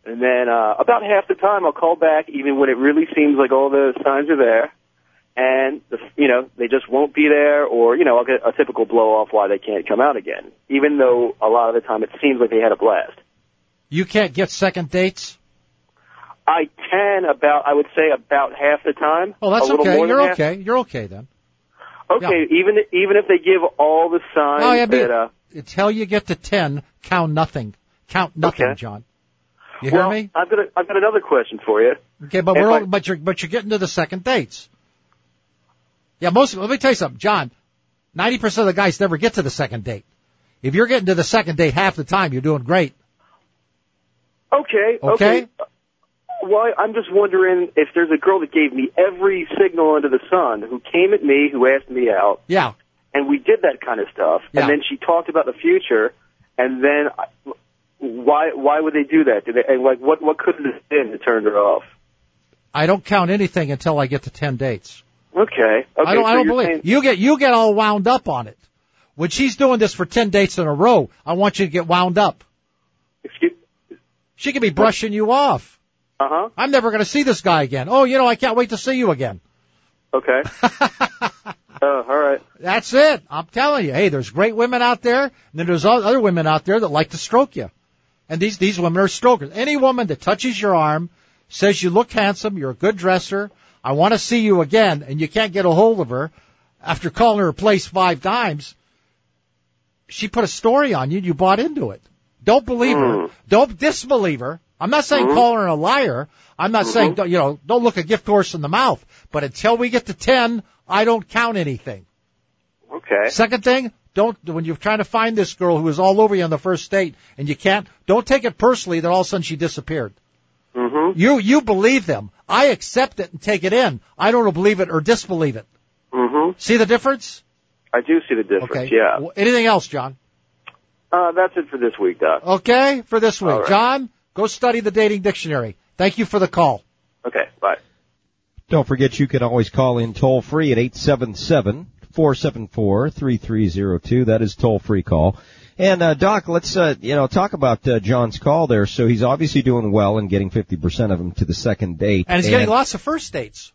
And then, uh, about half the time I'll call back, even when it really seems like all the signs are there and the, you know they just won't be there, or you know I'll get a typical blow off why they can't come out again, even though a lot of the time it seems like they had a blast. You can't get second dates? I can about I would say about half the time. Oh, that's okay. You're half. okay. You're okay then. Okay, even even if they give all the signs Oh, yeah, that uh, until you get to 10, count nothing. Count nothing, Okay. John. You hear me? I've got a, I've got another question for you. Okay, but If we're I- all, but you're but you're getting to the second dates. Yeah, most. Let me tell you something, John. Ninety percent of the guys never get to the second date. If you're getting to the second date half the time, you're doing great. Okay. Okay. Well, I'm just wondering if there's a girl that gave me every signal under the sun, who came at me, who asked me out, Yeah. and we did that kind of stuff, Yeah. and then she talked about the future, and then why why would they do that? Did they, and like what what could it have been that turned her off? I don't count anything until I get to ten dates. Okay. Okay. I don't. so I don't believe saying- you get you get all wound up on it. When she's doing this for ten dates in a row, I want you to get wound up. Excuse. She could be brushing you off. Uh huh. I'm never going to see this guy again. Oh, you know, I can't wait to see you again. Okay. uh, all right. That's it. I'm telling you. Hey, there's great women out there, and then there's other women out there that like to stroke you. And these these women are strokers. Any woman that touches your arm, says you look handsome, you're a good dresser, I want to see you again, and you can't get a hold of her after calling her place five times. She put a story on you, and you bought into it. Don't believe her. Don't disbelieve her. I'm not saying call her a liar. I'm not saying don't, you know don't look a gift horse in the mouth. But until we get to ten, I don't count anything. Okay. Second thing, don't when you're trying to find this girl who is all over you on the first date and you can't, don't take it personally that all of a sudden she disappeared. Mm-hmm. You you believe them. I accept it and take it in. I don't believe it or disbelieve it. Mm-hmm. See the difference? I do see the difference. Okay. Yeah. Anything else, John? Uh, that's it for this week, Doc. Okay, for this week, right. John, go study the dating dictionary. Thank you for the call. Okay. Bye. Don't forget you can always call in toll free at 877 474 3302. That is toll free call. And uh, Doc, let's uh, you know talk about uh, John's call there. So he's obviously doing well and getting 50% of them to the second date. And he's getting lots of first dates.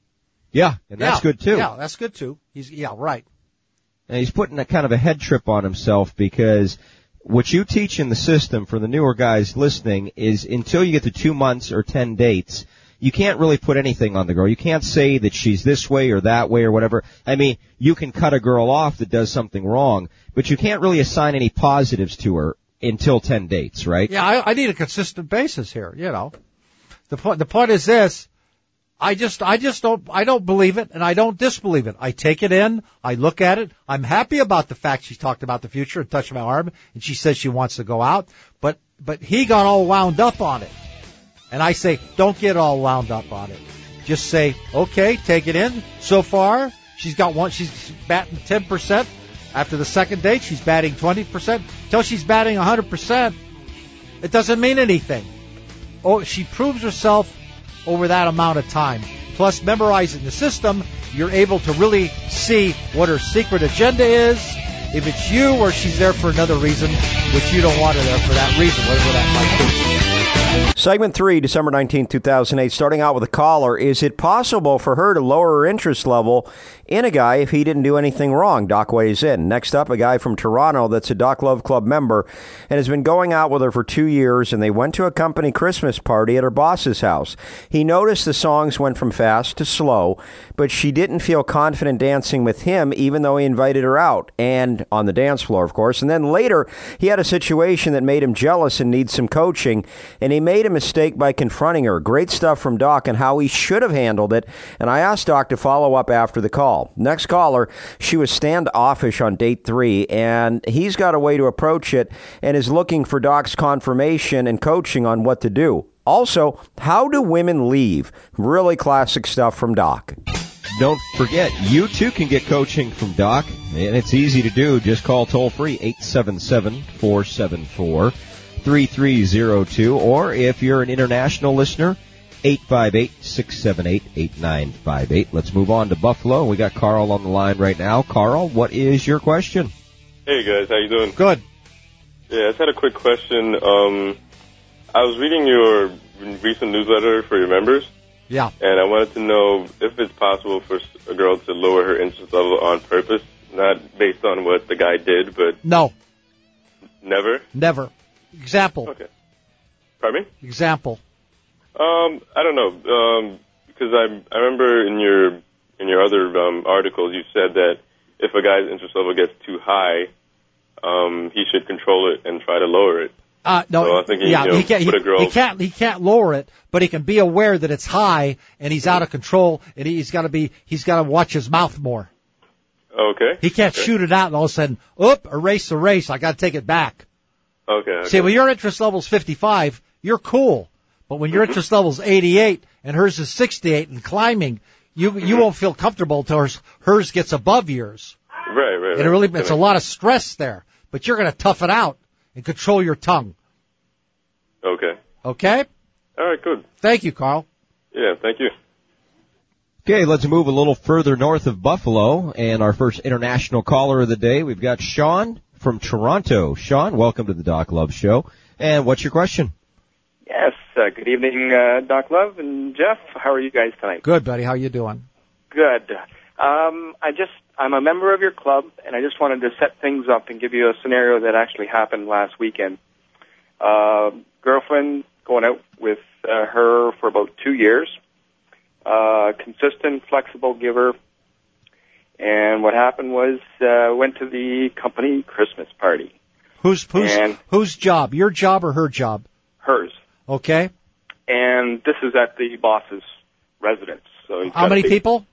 Yeah, and that's Yeah, good too. Yeah, that's good too. He's yeah, right. And he's putting a kind of a head trip on himself because what you teach in the system for the newer guys listening is until you get to two months or ten dates, you can't really put anything on the girl. You can't say that she's this way or that way or whatever. I mean, you can cut a girl off that does something wrong, but you can't really assign any positives to her until ten dates, right? Yeah, I, I need a consistent basis here. You know, the point the point is this: I just I just don't I don't believe it and I don't disbelieve it. I take it in, I look at it. I'm happy about the fact she talked about the future and touched my arm, and she says she wants to go out. But but he got all wound up on it, and I say don't get all wound up on it. Just say okay, take it in. So far, she's got one. She's batting ten percent. After the second date, she's batting twenty percent. Till she's batting hundred percent, it doesn't mean anything. Oh, she proves herself over that amount of time. Plus, memorizing the system, you're able to really see what her secret agenda is. If it's you or she's there for another reason, which you don't want her there for that reason, whatever that might be. Segment three, December 19, 2008, starting out with a caller. Is it possible for her to lower her interest level in a guy if he didn't do anything wrong? Doc weighs in. Next up, a guy from Toronto that's a Doc Love Club member and has been going out with her for two years, and they went to a company Christmas party at her boss's house. He noticed the songs went from fast to slow, but she didn't feel confident dancing with him, even though he invited her out, and on the dance floor, of course. And then later, he had a situation that made him jealous and needs some coaching, and he made a mistake by confronting her. Great stuff from Doc and how he should have handled it, and I asked Doc to follow up after the call. Next caller, she was standoffish on date three, and he's got a way to approach it and is looking for Doc's confirmation and coaching on what to do. Also, how do women leave? Really classic stuff from Doc. Don't forget, you too can get coaching from Doc, and it's easy to do. Just call toll free 877 474 3302, or if you're an international listener, 858 678 8958. Let's move on to Buffalo. We got Carl on the line right now. Carl, what is your question? Hey guys, how you doing? Good. Yeah, I just had a quick question. Um, I was reading your recent newsletter for your members, Yeah. and I wanted to know if it's possible for a girl to lower her interest level on purpose, not based on what the guy did, but No, never. never. Example. Okay. Pardon me? Example. Um, I don't know. Um, because I I remember in your in your other um, articles you said that if a guy's interest level gets too high, um, he should control it and try to lower it. Uh, no, So I think he, yeah, you know, he can't. He, he can't. He can't lower it, but he can be aware that it's high and he's out of control, and he's got to be. He's got to watch his mouth more. Okay. He can't okay. shoot it out and all of a sudden, oop, erase, the race. I got to take it back. Okay. okay. See, when your interest level's 55, you're cool. But when your interest level's 88 and hers is 68 and climbing, you you won't feel comfortable until hers, hers gets above yours. right, right, right. And it really, That it's a lot of stress there. But you're going to tough it out and control your tongue. Okay. Okay? All right, good. Thank you, Carl. Yeah, thank you. Okay, let's move a little further north of Buffalo, and our first international caller of the day, we've got Sean from Toronto. Sean, welcome to the Doc Love Show. And what's your question? Yes. Uh, good evening, uh, Doc Love and Jeff. How are you guys tonight? Good, buddy. How you doing? Good. Um, I just I'm a member of your club, and I just wanted to set things up and give you a scenario that actually happened last weekend. Uh, girlfriend going out with uh, her for about two years. Uh, consistent, flexible giver. And what happened was uh, went to the company Christmas party. Who's who's And- whose job? Your job or her job? Okay. And this is at the boss's residence. So How many people?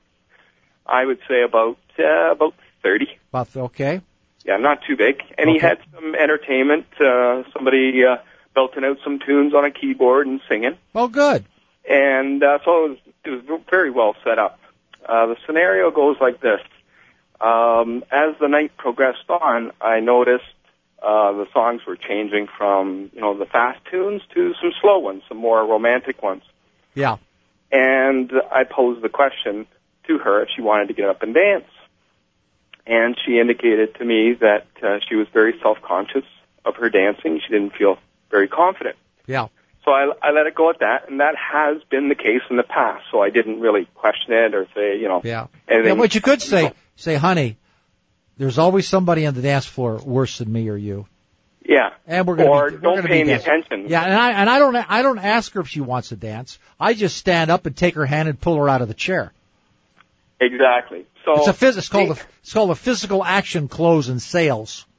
I would say about uh, about thirty. About okay. Yeah, not too big. And he had some entertainment. Uh, somebody uh, belting out some tunes on a keyboard and singing. Well, good. And uh, so it was, it was very well set up. Uh, the scenario goes like this. Um, as the night progressed on, I noticed uh, the songs were changing from, you know, the fast tunes to some slow ones, some more romantic ones. Yeah. And I posed the question to her if she wanted to get up and dance. And she indicated to me that uh, she was very self-conscious of her dancing. She didn't feel very confident. Yeah. So I, I let it go at that, and that has been the case in the past. So I didn't really question it or say, you know, Yeah. anything. Yeah, what you could say, say, honey, there's always somebody on the dance floor worse than me or you. Yeah. And we're gonna be, don't pay any attention. Yeah, and I and I don't I don't ask her if she wants to dance. I just stand up and take her hand and pull her out of the chair. Exactly. So it's a phys- it's called a, it's called a physical action close and sales.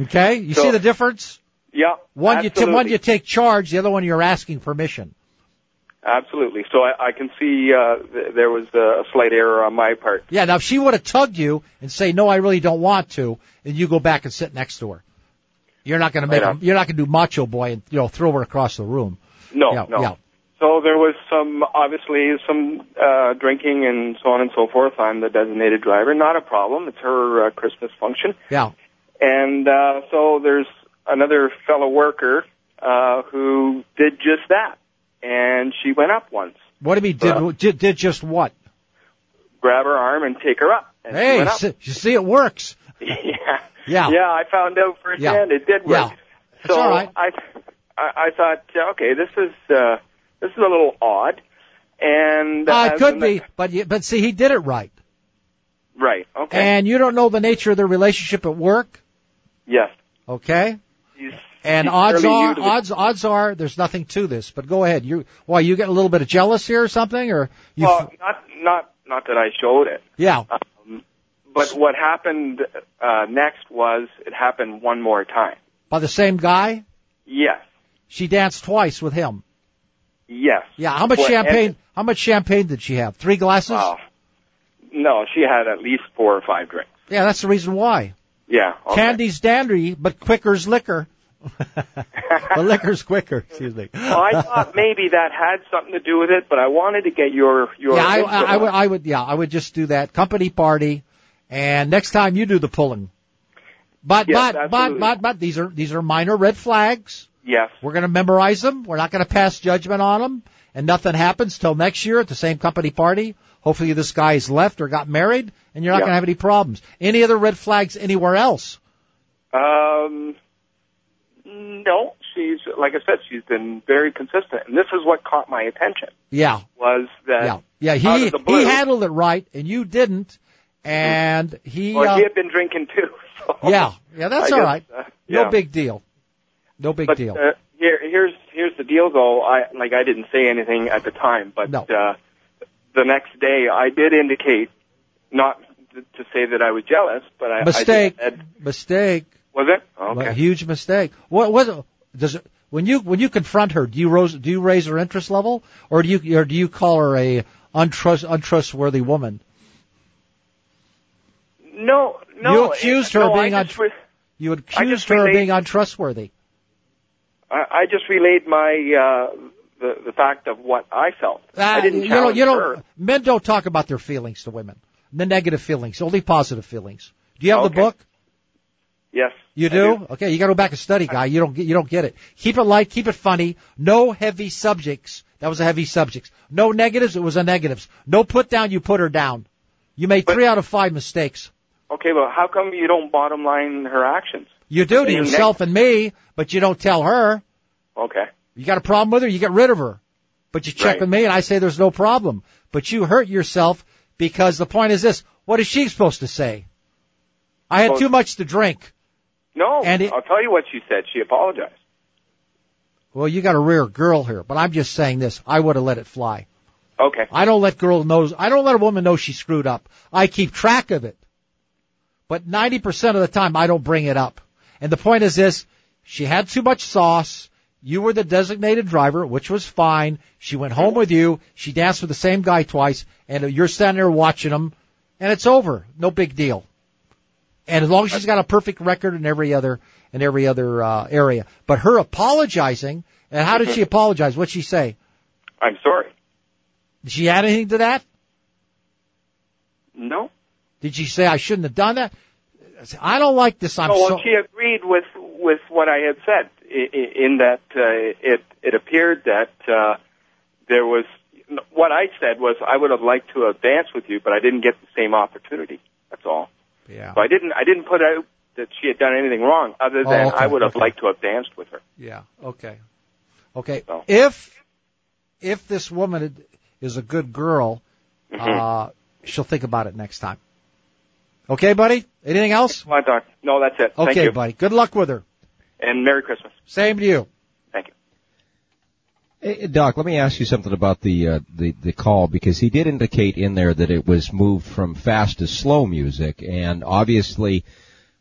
Okay, you So- see the difference? yeah. One you t- one you take charge, the other one you're asking permission. Absolutely. So I, I can see uh, th- there was a slight error on my part. Yeah, now if she would have tugged you and say no, I really don't want to, and you go back and sit next to her, you're not going to make Right a, you're not going to do macho boy and you know throw her across the room. No, Yeah, no. yeah. So there was some, obviously, some uh, drinking and so on and so forth. I'm the designated driver. Not a problem. It's her uh, Christmas function. Yeah. And uh, so there's another fellow worker uh, who did just that. And she went up once, What if he did Uh, did, did just what? grab her arm and take her up. And she Hey, went up. see, you see, it works. yeah. Yeah. Yeah, I found out firsthand Yeah. it did work. Yeah. So all right. I, I, I thought, uh, okay, this is uh, this is a little odd. And Uh, it could be, but you, but see, he did it right. right. Okay. And you don't know the nature of their relationship at work, yes. okay? He's, And odds are, odds odds are, there's nothing to this. But go ahead. You why you get a little bit of jealous here or something, or you? well, not not not that I showed it. yeah. Um, but what happened uh, next was it happened one more time. By the same guy, Yes. she danced twice with him. Yes. Yeah. How much Well, champagne? and- how much champagne did she have? Three glasses. Wow. No, she had at least four or five drinks. Yeah, that's the reason why. Yeah. Okay. Candy's dandy, but quicker's liquor. the liquor's quicker. Excuse me. well, I thought maybe that had something to do with it, but I wanted to get your your. yeah, I, I, I would. I would, yeah, I would just do that company party, and next time you do the pulling. But Yes, but but absolutely. but but these are these are minor red flags. Yes. We're going to memorize them. We're not going to pass judgment on them, and nothing happens till next year at the same company party. Hopefully, this guy's left or got married, and you're not Yeah. going to have any problems. Any other red flags anywhere else? Um, no, she's like I said, she's been very consistent, and this is what caught my attention Yeah, was that yeah, yeah. He blue, he handled it right, and you didn't. And he, well, uh, he had been drinking too. So yeah, yeah, that's I all guess, right. uh, No big deal. No big but, deal. Uh, here, here's here's the deal, though. I like I didn't say anything at the time, but No. uh, the next day I did indicate not to say that I was jealous, but I Mistake. I did, Mistake. Was it? A Okay. huge mistake. What was? Does it when you when you confront her? Do you rose, do you raise her interest level, or do you or do you call her a untrust untrustworthy woman? No, no. you accused her no, of being I just, you accused her of being untrustworthy. I, I just relayed my uh, the the fact of what I felt. Ah, I didn't you know, challenge you know, her. men don't talk about their feelings to women. The negative feelings, only positive feelings. Do you have the book? Yes. You I do? Okay, you got to go back and study, guy. You don't get you don't get it. Keep it light, keep it funny. No heavy subjects. That was a heavy subject. No negatives. It was a negatives. No put down. You put her down. You made three out of five mistakes. Okay, well, how come you don't bottom line her actions? You do to You yourself and me, but you don't tell her. Okay. You got a problem with her, you get rid of her. But you check Right. with me and I say there's no problem. But you hurt yourself because the point is this, what is she supposed to say? I had too much to drink. No, it- I'll tell you what she said. She apologized. Well, you got a rare girl here, but I'm just saying this. I would have let it fly. Okay. I don't let girl knows, I don't let a woman know she screwed up. I keep track of it. But 90% of the time I don't bring it up. And the point is this, she had too much sauce. You were the designated driver, which was fine. She went home with you. She danced with the same guy twice and you're standing there watching them and it's over. No big deal. And as long as she's got a perfect record in every other, in every other, uh, area. But her apologizing, and how did she apologize? What'd she say? I'm sorry. Did she add anything to that? No. Did she say I shouldn't have done that? I don't like this. I'm oh, well, so. she agreed with with what I had said in that uh, it it appeared that uh, there was what I said was I would have liked to have danced with you, but I didn't get the same opportunity. That's all. Yeah. So I didn't I didn't put out that she had done anything wrong, other Oh, than okay, I would have okay. liked to have danced with her. Yeah. Okay. Okay. So. If if this woman is a good girl, Mm-hmm. uh, she'll think about it next time. Okay, buddy. Anything else? No, that's it. Thank Okay, buddy. Good luck with her. And Merry Christmas. Same to you. Hey, Doc, let me ask you something about the uh, the the call because he did indicate in there that it was moved from fast to slow music, and obviously,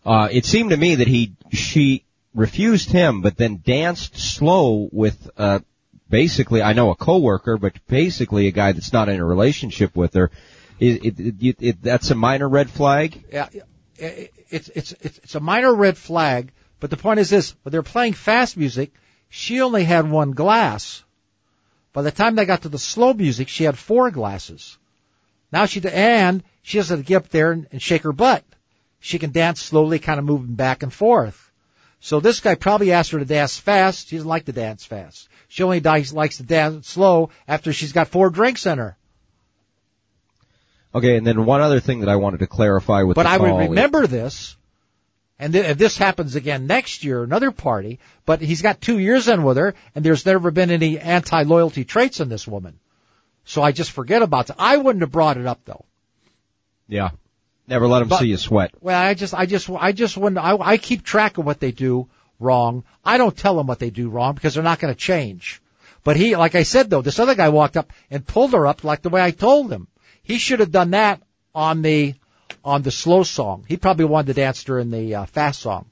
uh, it seemed to me that he she refused him, but then danced slow with uh, basically I know a coworker, but basically a guy that's not in a relationship with her. It, it, it, that's a minor red flag. Yeah. It's it's it's it's a minor red flag, but the point is this: when they're playing fast music, she only had one glass. By the time they got to the slow music, she had four glasses. Now she and she doesn't get up there and, and shake her butt. She can dance slowly, kind of moving back and forth. So this guy probably asked her to dance fast. She doesn't like to dance fast. She only likes to dance slow after she's got four drinks in her. Okay, and then one other thing that I wanted to clarify with But I would remember this, and th- if this happens again next year, another party. But he's got two years in with her, and there's never been any anti-loyalty traits in this woman. So I just forget about it. I wouldn't have brought it up though. Yeah. Never let him But- see you sweat. Well, I just, I just, I just wouldn't. I, I keep track of what they do wrong. I don't tell them what they do wrong because they're not going to change. But he, like I said though, this other guy walked up and pulled her up like the way I told him. He should have done that on the, on the slow song. He probably wanted to dance during the uh, fast song.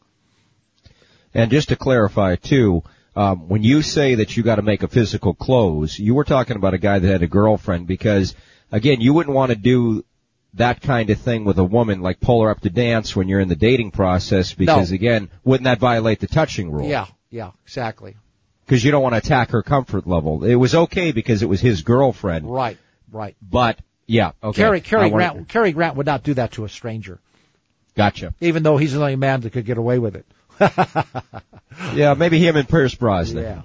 And just to clarify too, um, when you say that you got to make a physical close, you were talking about a guy that had a girlfriend because, again, you wouldn't want to do that kind of thing with a woman, like pull her up to dance when you're in the dating process, because No. again, wouldn't that violate the touching rule? Yeah, yeah, exactly. Because you don't want to attack her comfort level. It was okay because it was his girlfriend, Right, right. but yeah, okay. Cary, Cary wanted- Grant, Cary Grant would not do that to a stranger, Gotcha. even though he's the only man that could get away with it. Yeah, maybe him and Pierce Brosnan. Yeah.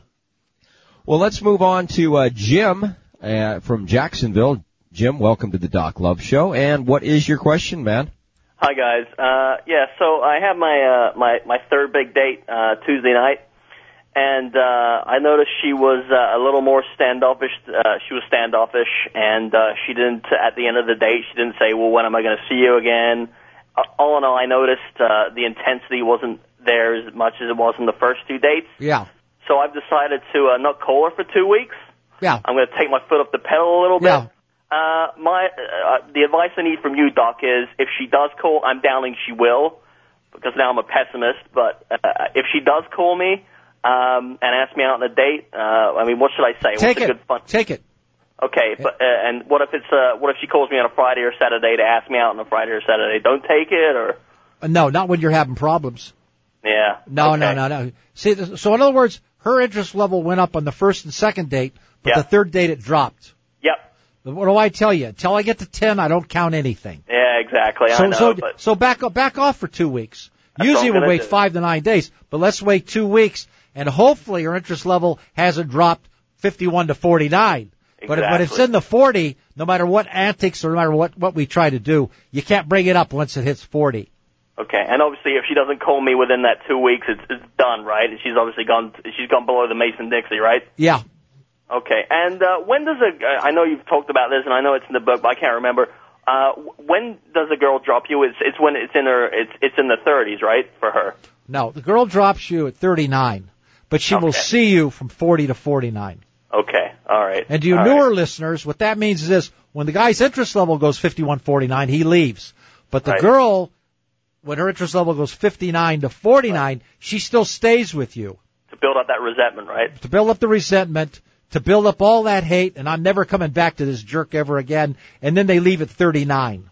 Well, let's move on to uh, Jim uh, from Jacksonville. Jim, welcome to the Doc Love Show. And what is your question, man? Hi guys. Uh, yeah, so I have my uh, my my third big date uh, Tuesday night, and uh, I noticed she was uh, a little more standoffish. Uh, she was standoffish, and uh, she didn't. At the end of the date, she didn't say, "Well, when am I going to see you again?" Uh, all in all, I noticed uh, the intensity wasn't there as much as it was in the first two dates. Yeah, So I've decided to uh, not call her for two weeks. yeah, I'm going to take my foot off the pedal a little bit. yeah. Uh, my uh, the advice I need from you, Doc, is if she does call, I'm doubting she will, because now I'm a pessimist. But uh, if she does call me, um, and ask me out on a date, uh, I mean, what should I say? Take What's a it. good fun? Take it. Okay, but uh, and what if it's uh, what if she calls me on a Friday or Saturday to ask me out on a Friday or Saturday? Don't take it, or Uh, No, not when you're having problems. yeah. No, okay. no, no, no. See, so in other words, her interest level went up on the first and second date, but Yeah. the third date it dropped. Yep. What do I tell you? Until I get to ten, I don't count anything. Yeah, exactly. I So, know, so, but so back back off for two weeks. Usually we wait do. five to nine days, but let's wait two weeks, and hopefully her interest level hasn't dropped 51 to 49. But if, but if it's in the 40, no matter what antics or no matter what what we try to do, you can't bring it up once it hits 40. okay. And obviously, if she doesn't call me within that two weeks, it's it's done, right? And she's obviously gone. She's gone below the Mason Dixie, right? Yeah. Okay. And uh, when does a? I know you've talked about this, and I know it's in the book, but I can't remember. Uh, when does a girl drop you? It's it's when it's in her. It's it's in the 30s, right, for her. No, the girl drops you at 39, but she will see you from 40 to 49. Okay. All right. And to you All newer right. listeners, what that means is this: when the guy's interest level goes 51.49, he leaves. But the Right. girl, when her interest level goes 59 to 49, she still stays with you to build up that resentment, right? to build up the resentment, to build up all that hate, and I'm never coming back to this jerk ever again. And then they leave at 39.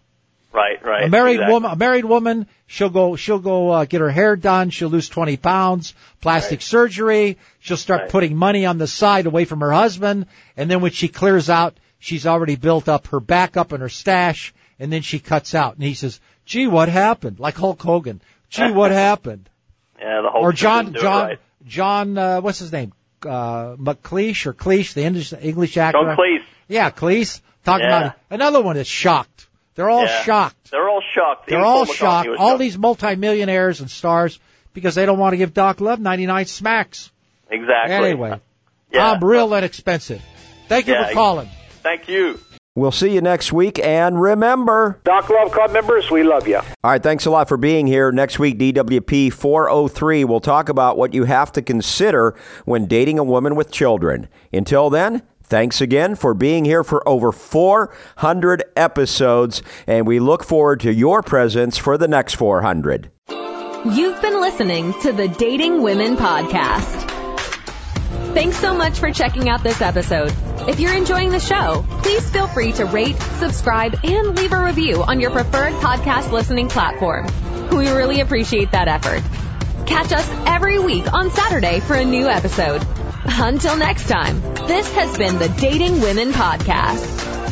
Right. Right. a married exactly. woman, a married woman, she'll go, she'll go uh, get her hair done. She'll lose 20 pounds, plastic surgery. She'll start Right. putting money on the side away from her husband. And then when she clears out, she's already built up her backup and her stash. And then she cuts out. And he says, "Gee, what happened?" Like Hulk Hogan. Gee, what happened? Yeah. The whole or John, John, right. John, uh, what's his name? Uh, McCleish or Cleese, the English, English actor. John Cleese. Yeah, Cleese. Talking Yeah. about another one that's shocked. They're all Yeah. shocked. They're all shocked. They're Even all shocked. All shocked. these multimillionaires and stars because they don't want to give Doc Love 99 smacks. Exactly. Anyway, Yeah. I'm real inexpensive. Thank you Yeah. for calling. Thank you. We'll see you next week, and remember. Doc Love Club members, we love you. All right, thanks a lot for being here. Next week, DWP 403, we'll talk about what you have to consider when dating a woman with children. Until then, thanks again for being here for over 400 episodes, and we look forward to your presence for the next 400. You've been listening to the Dating Women Podcast. Thanks so much for checking out this episode. If you're enjoying the show, please feel free to rate, subscribe, and leave a review on your preferred podcast listening platform. We really appreciate that effort. Catch us every week on Saturday for a new episode. Until next time, this has been the Dating Women Podcast.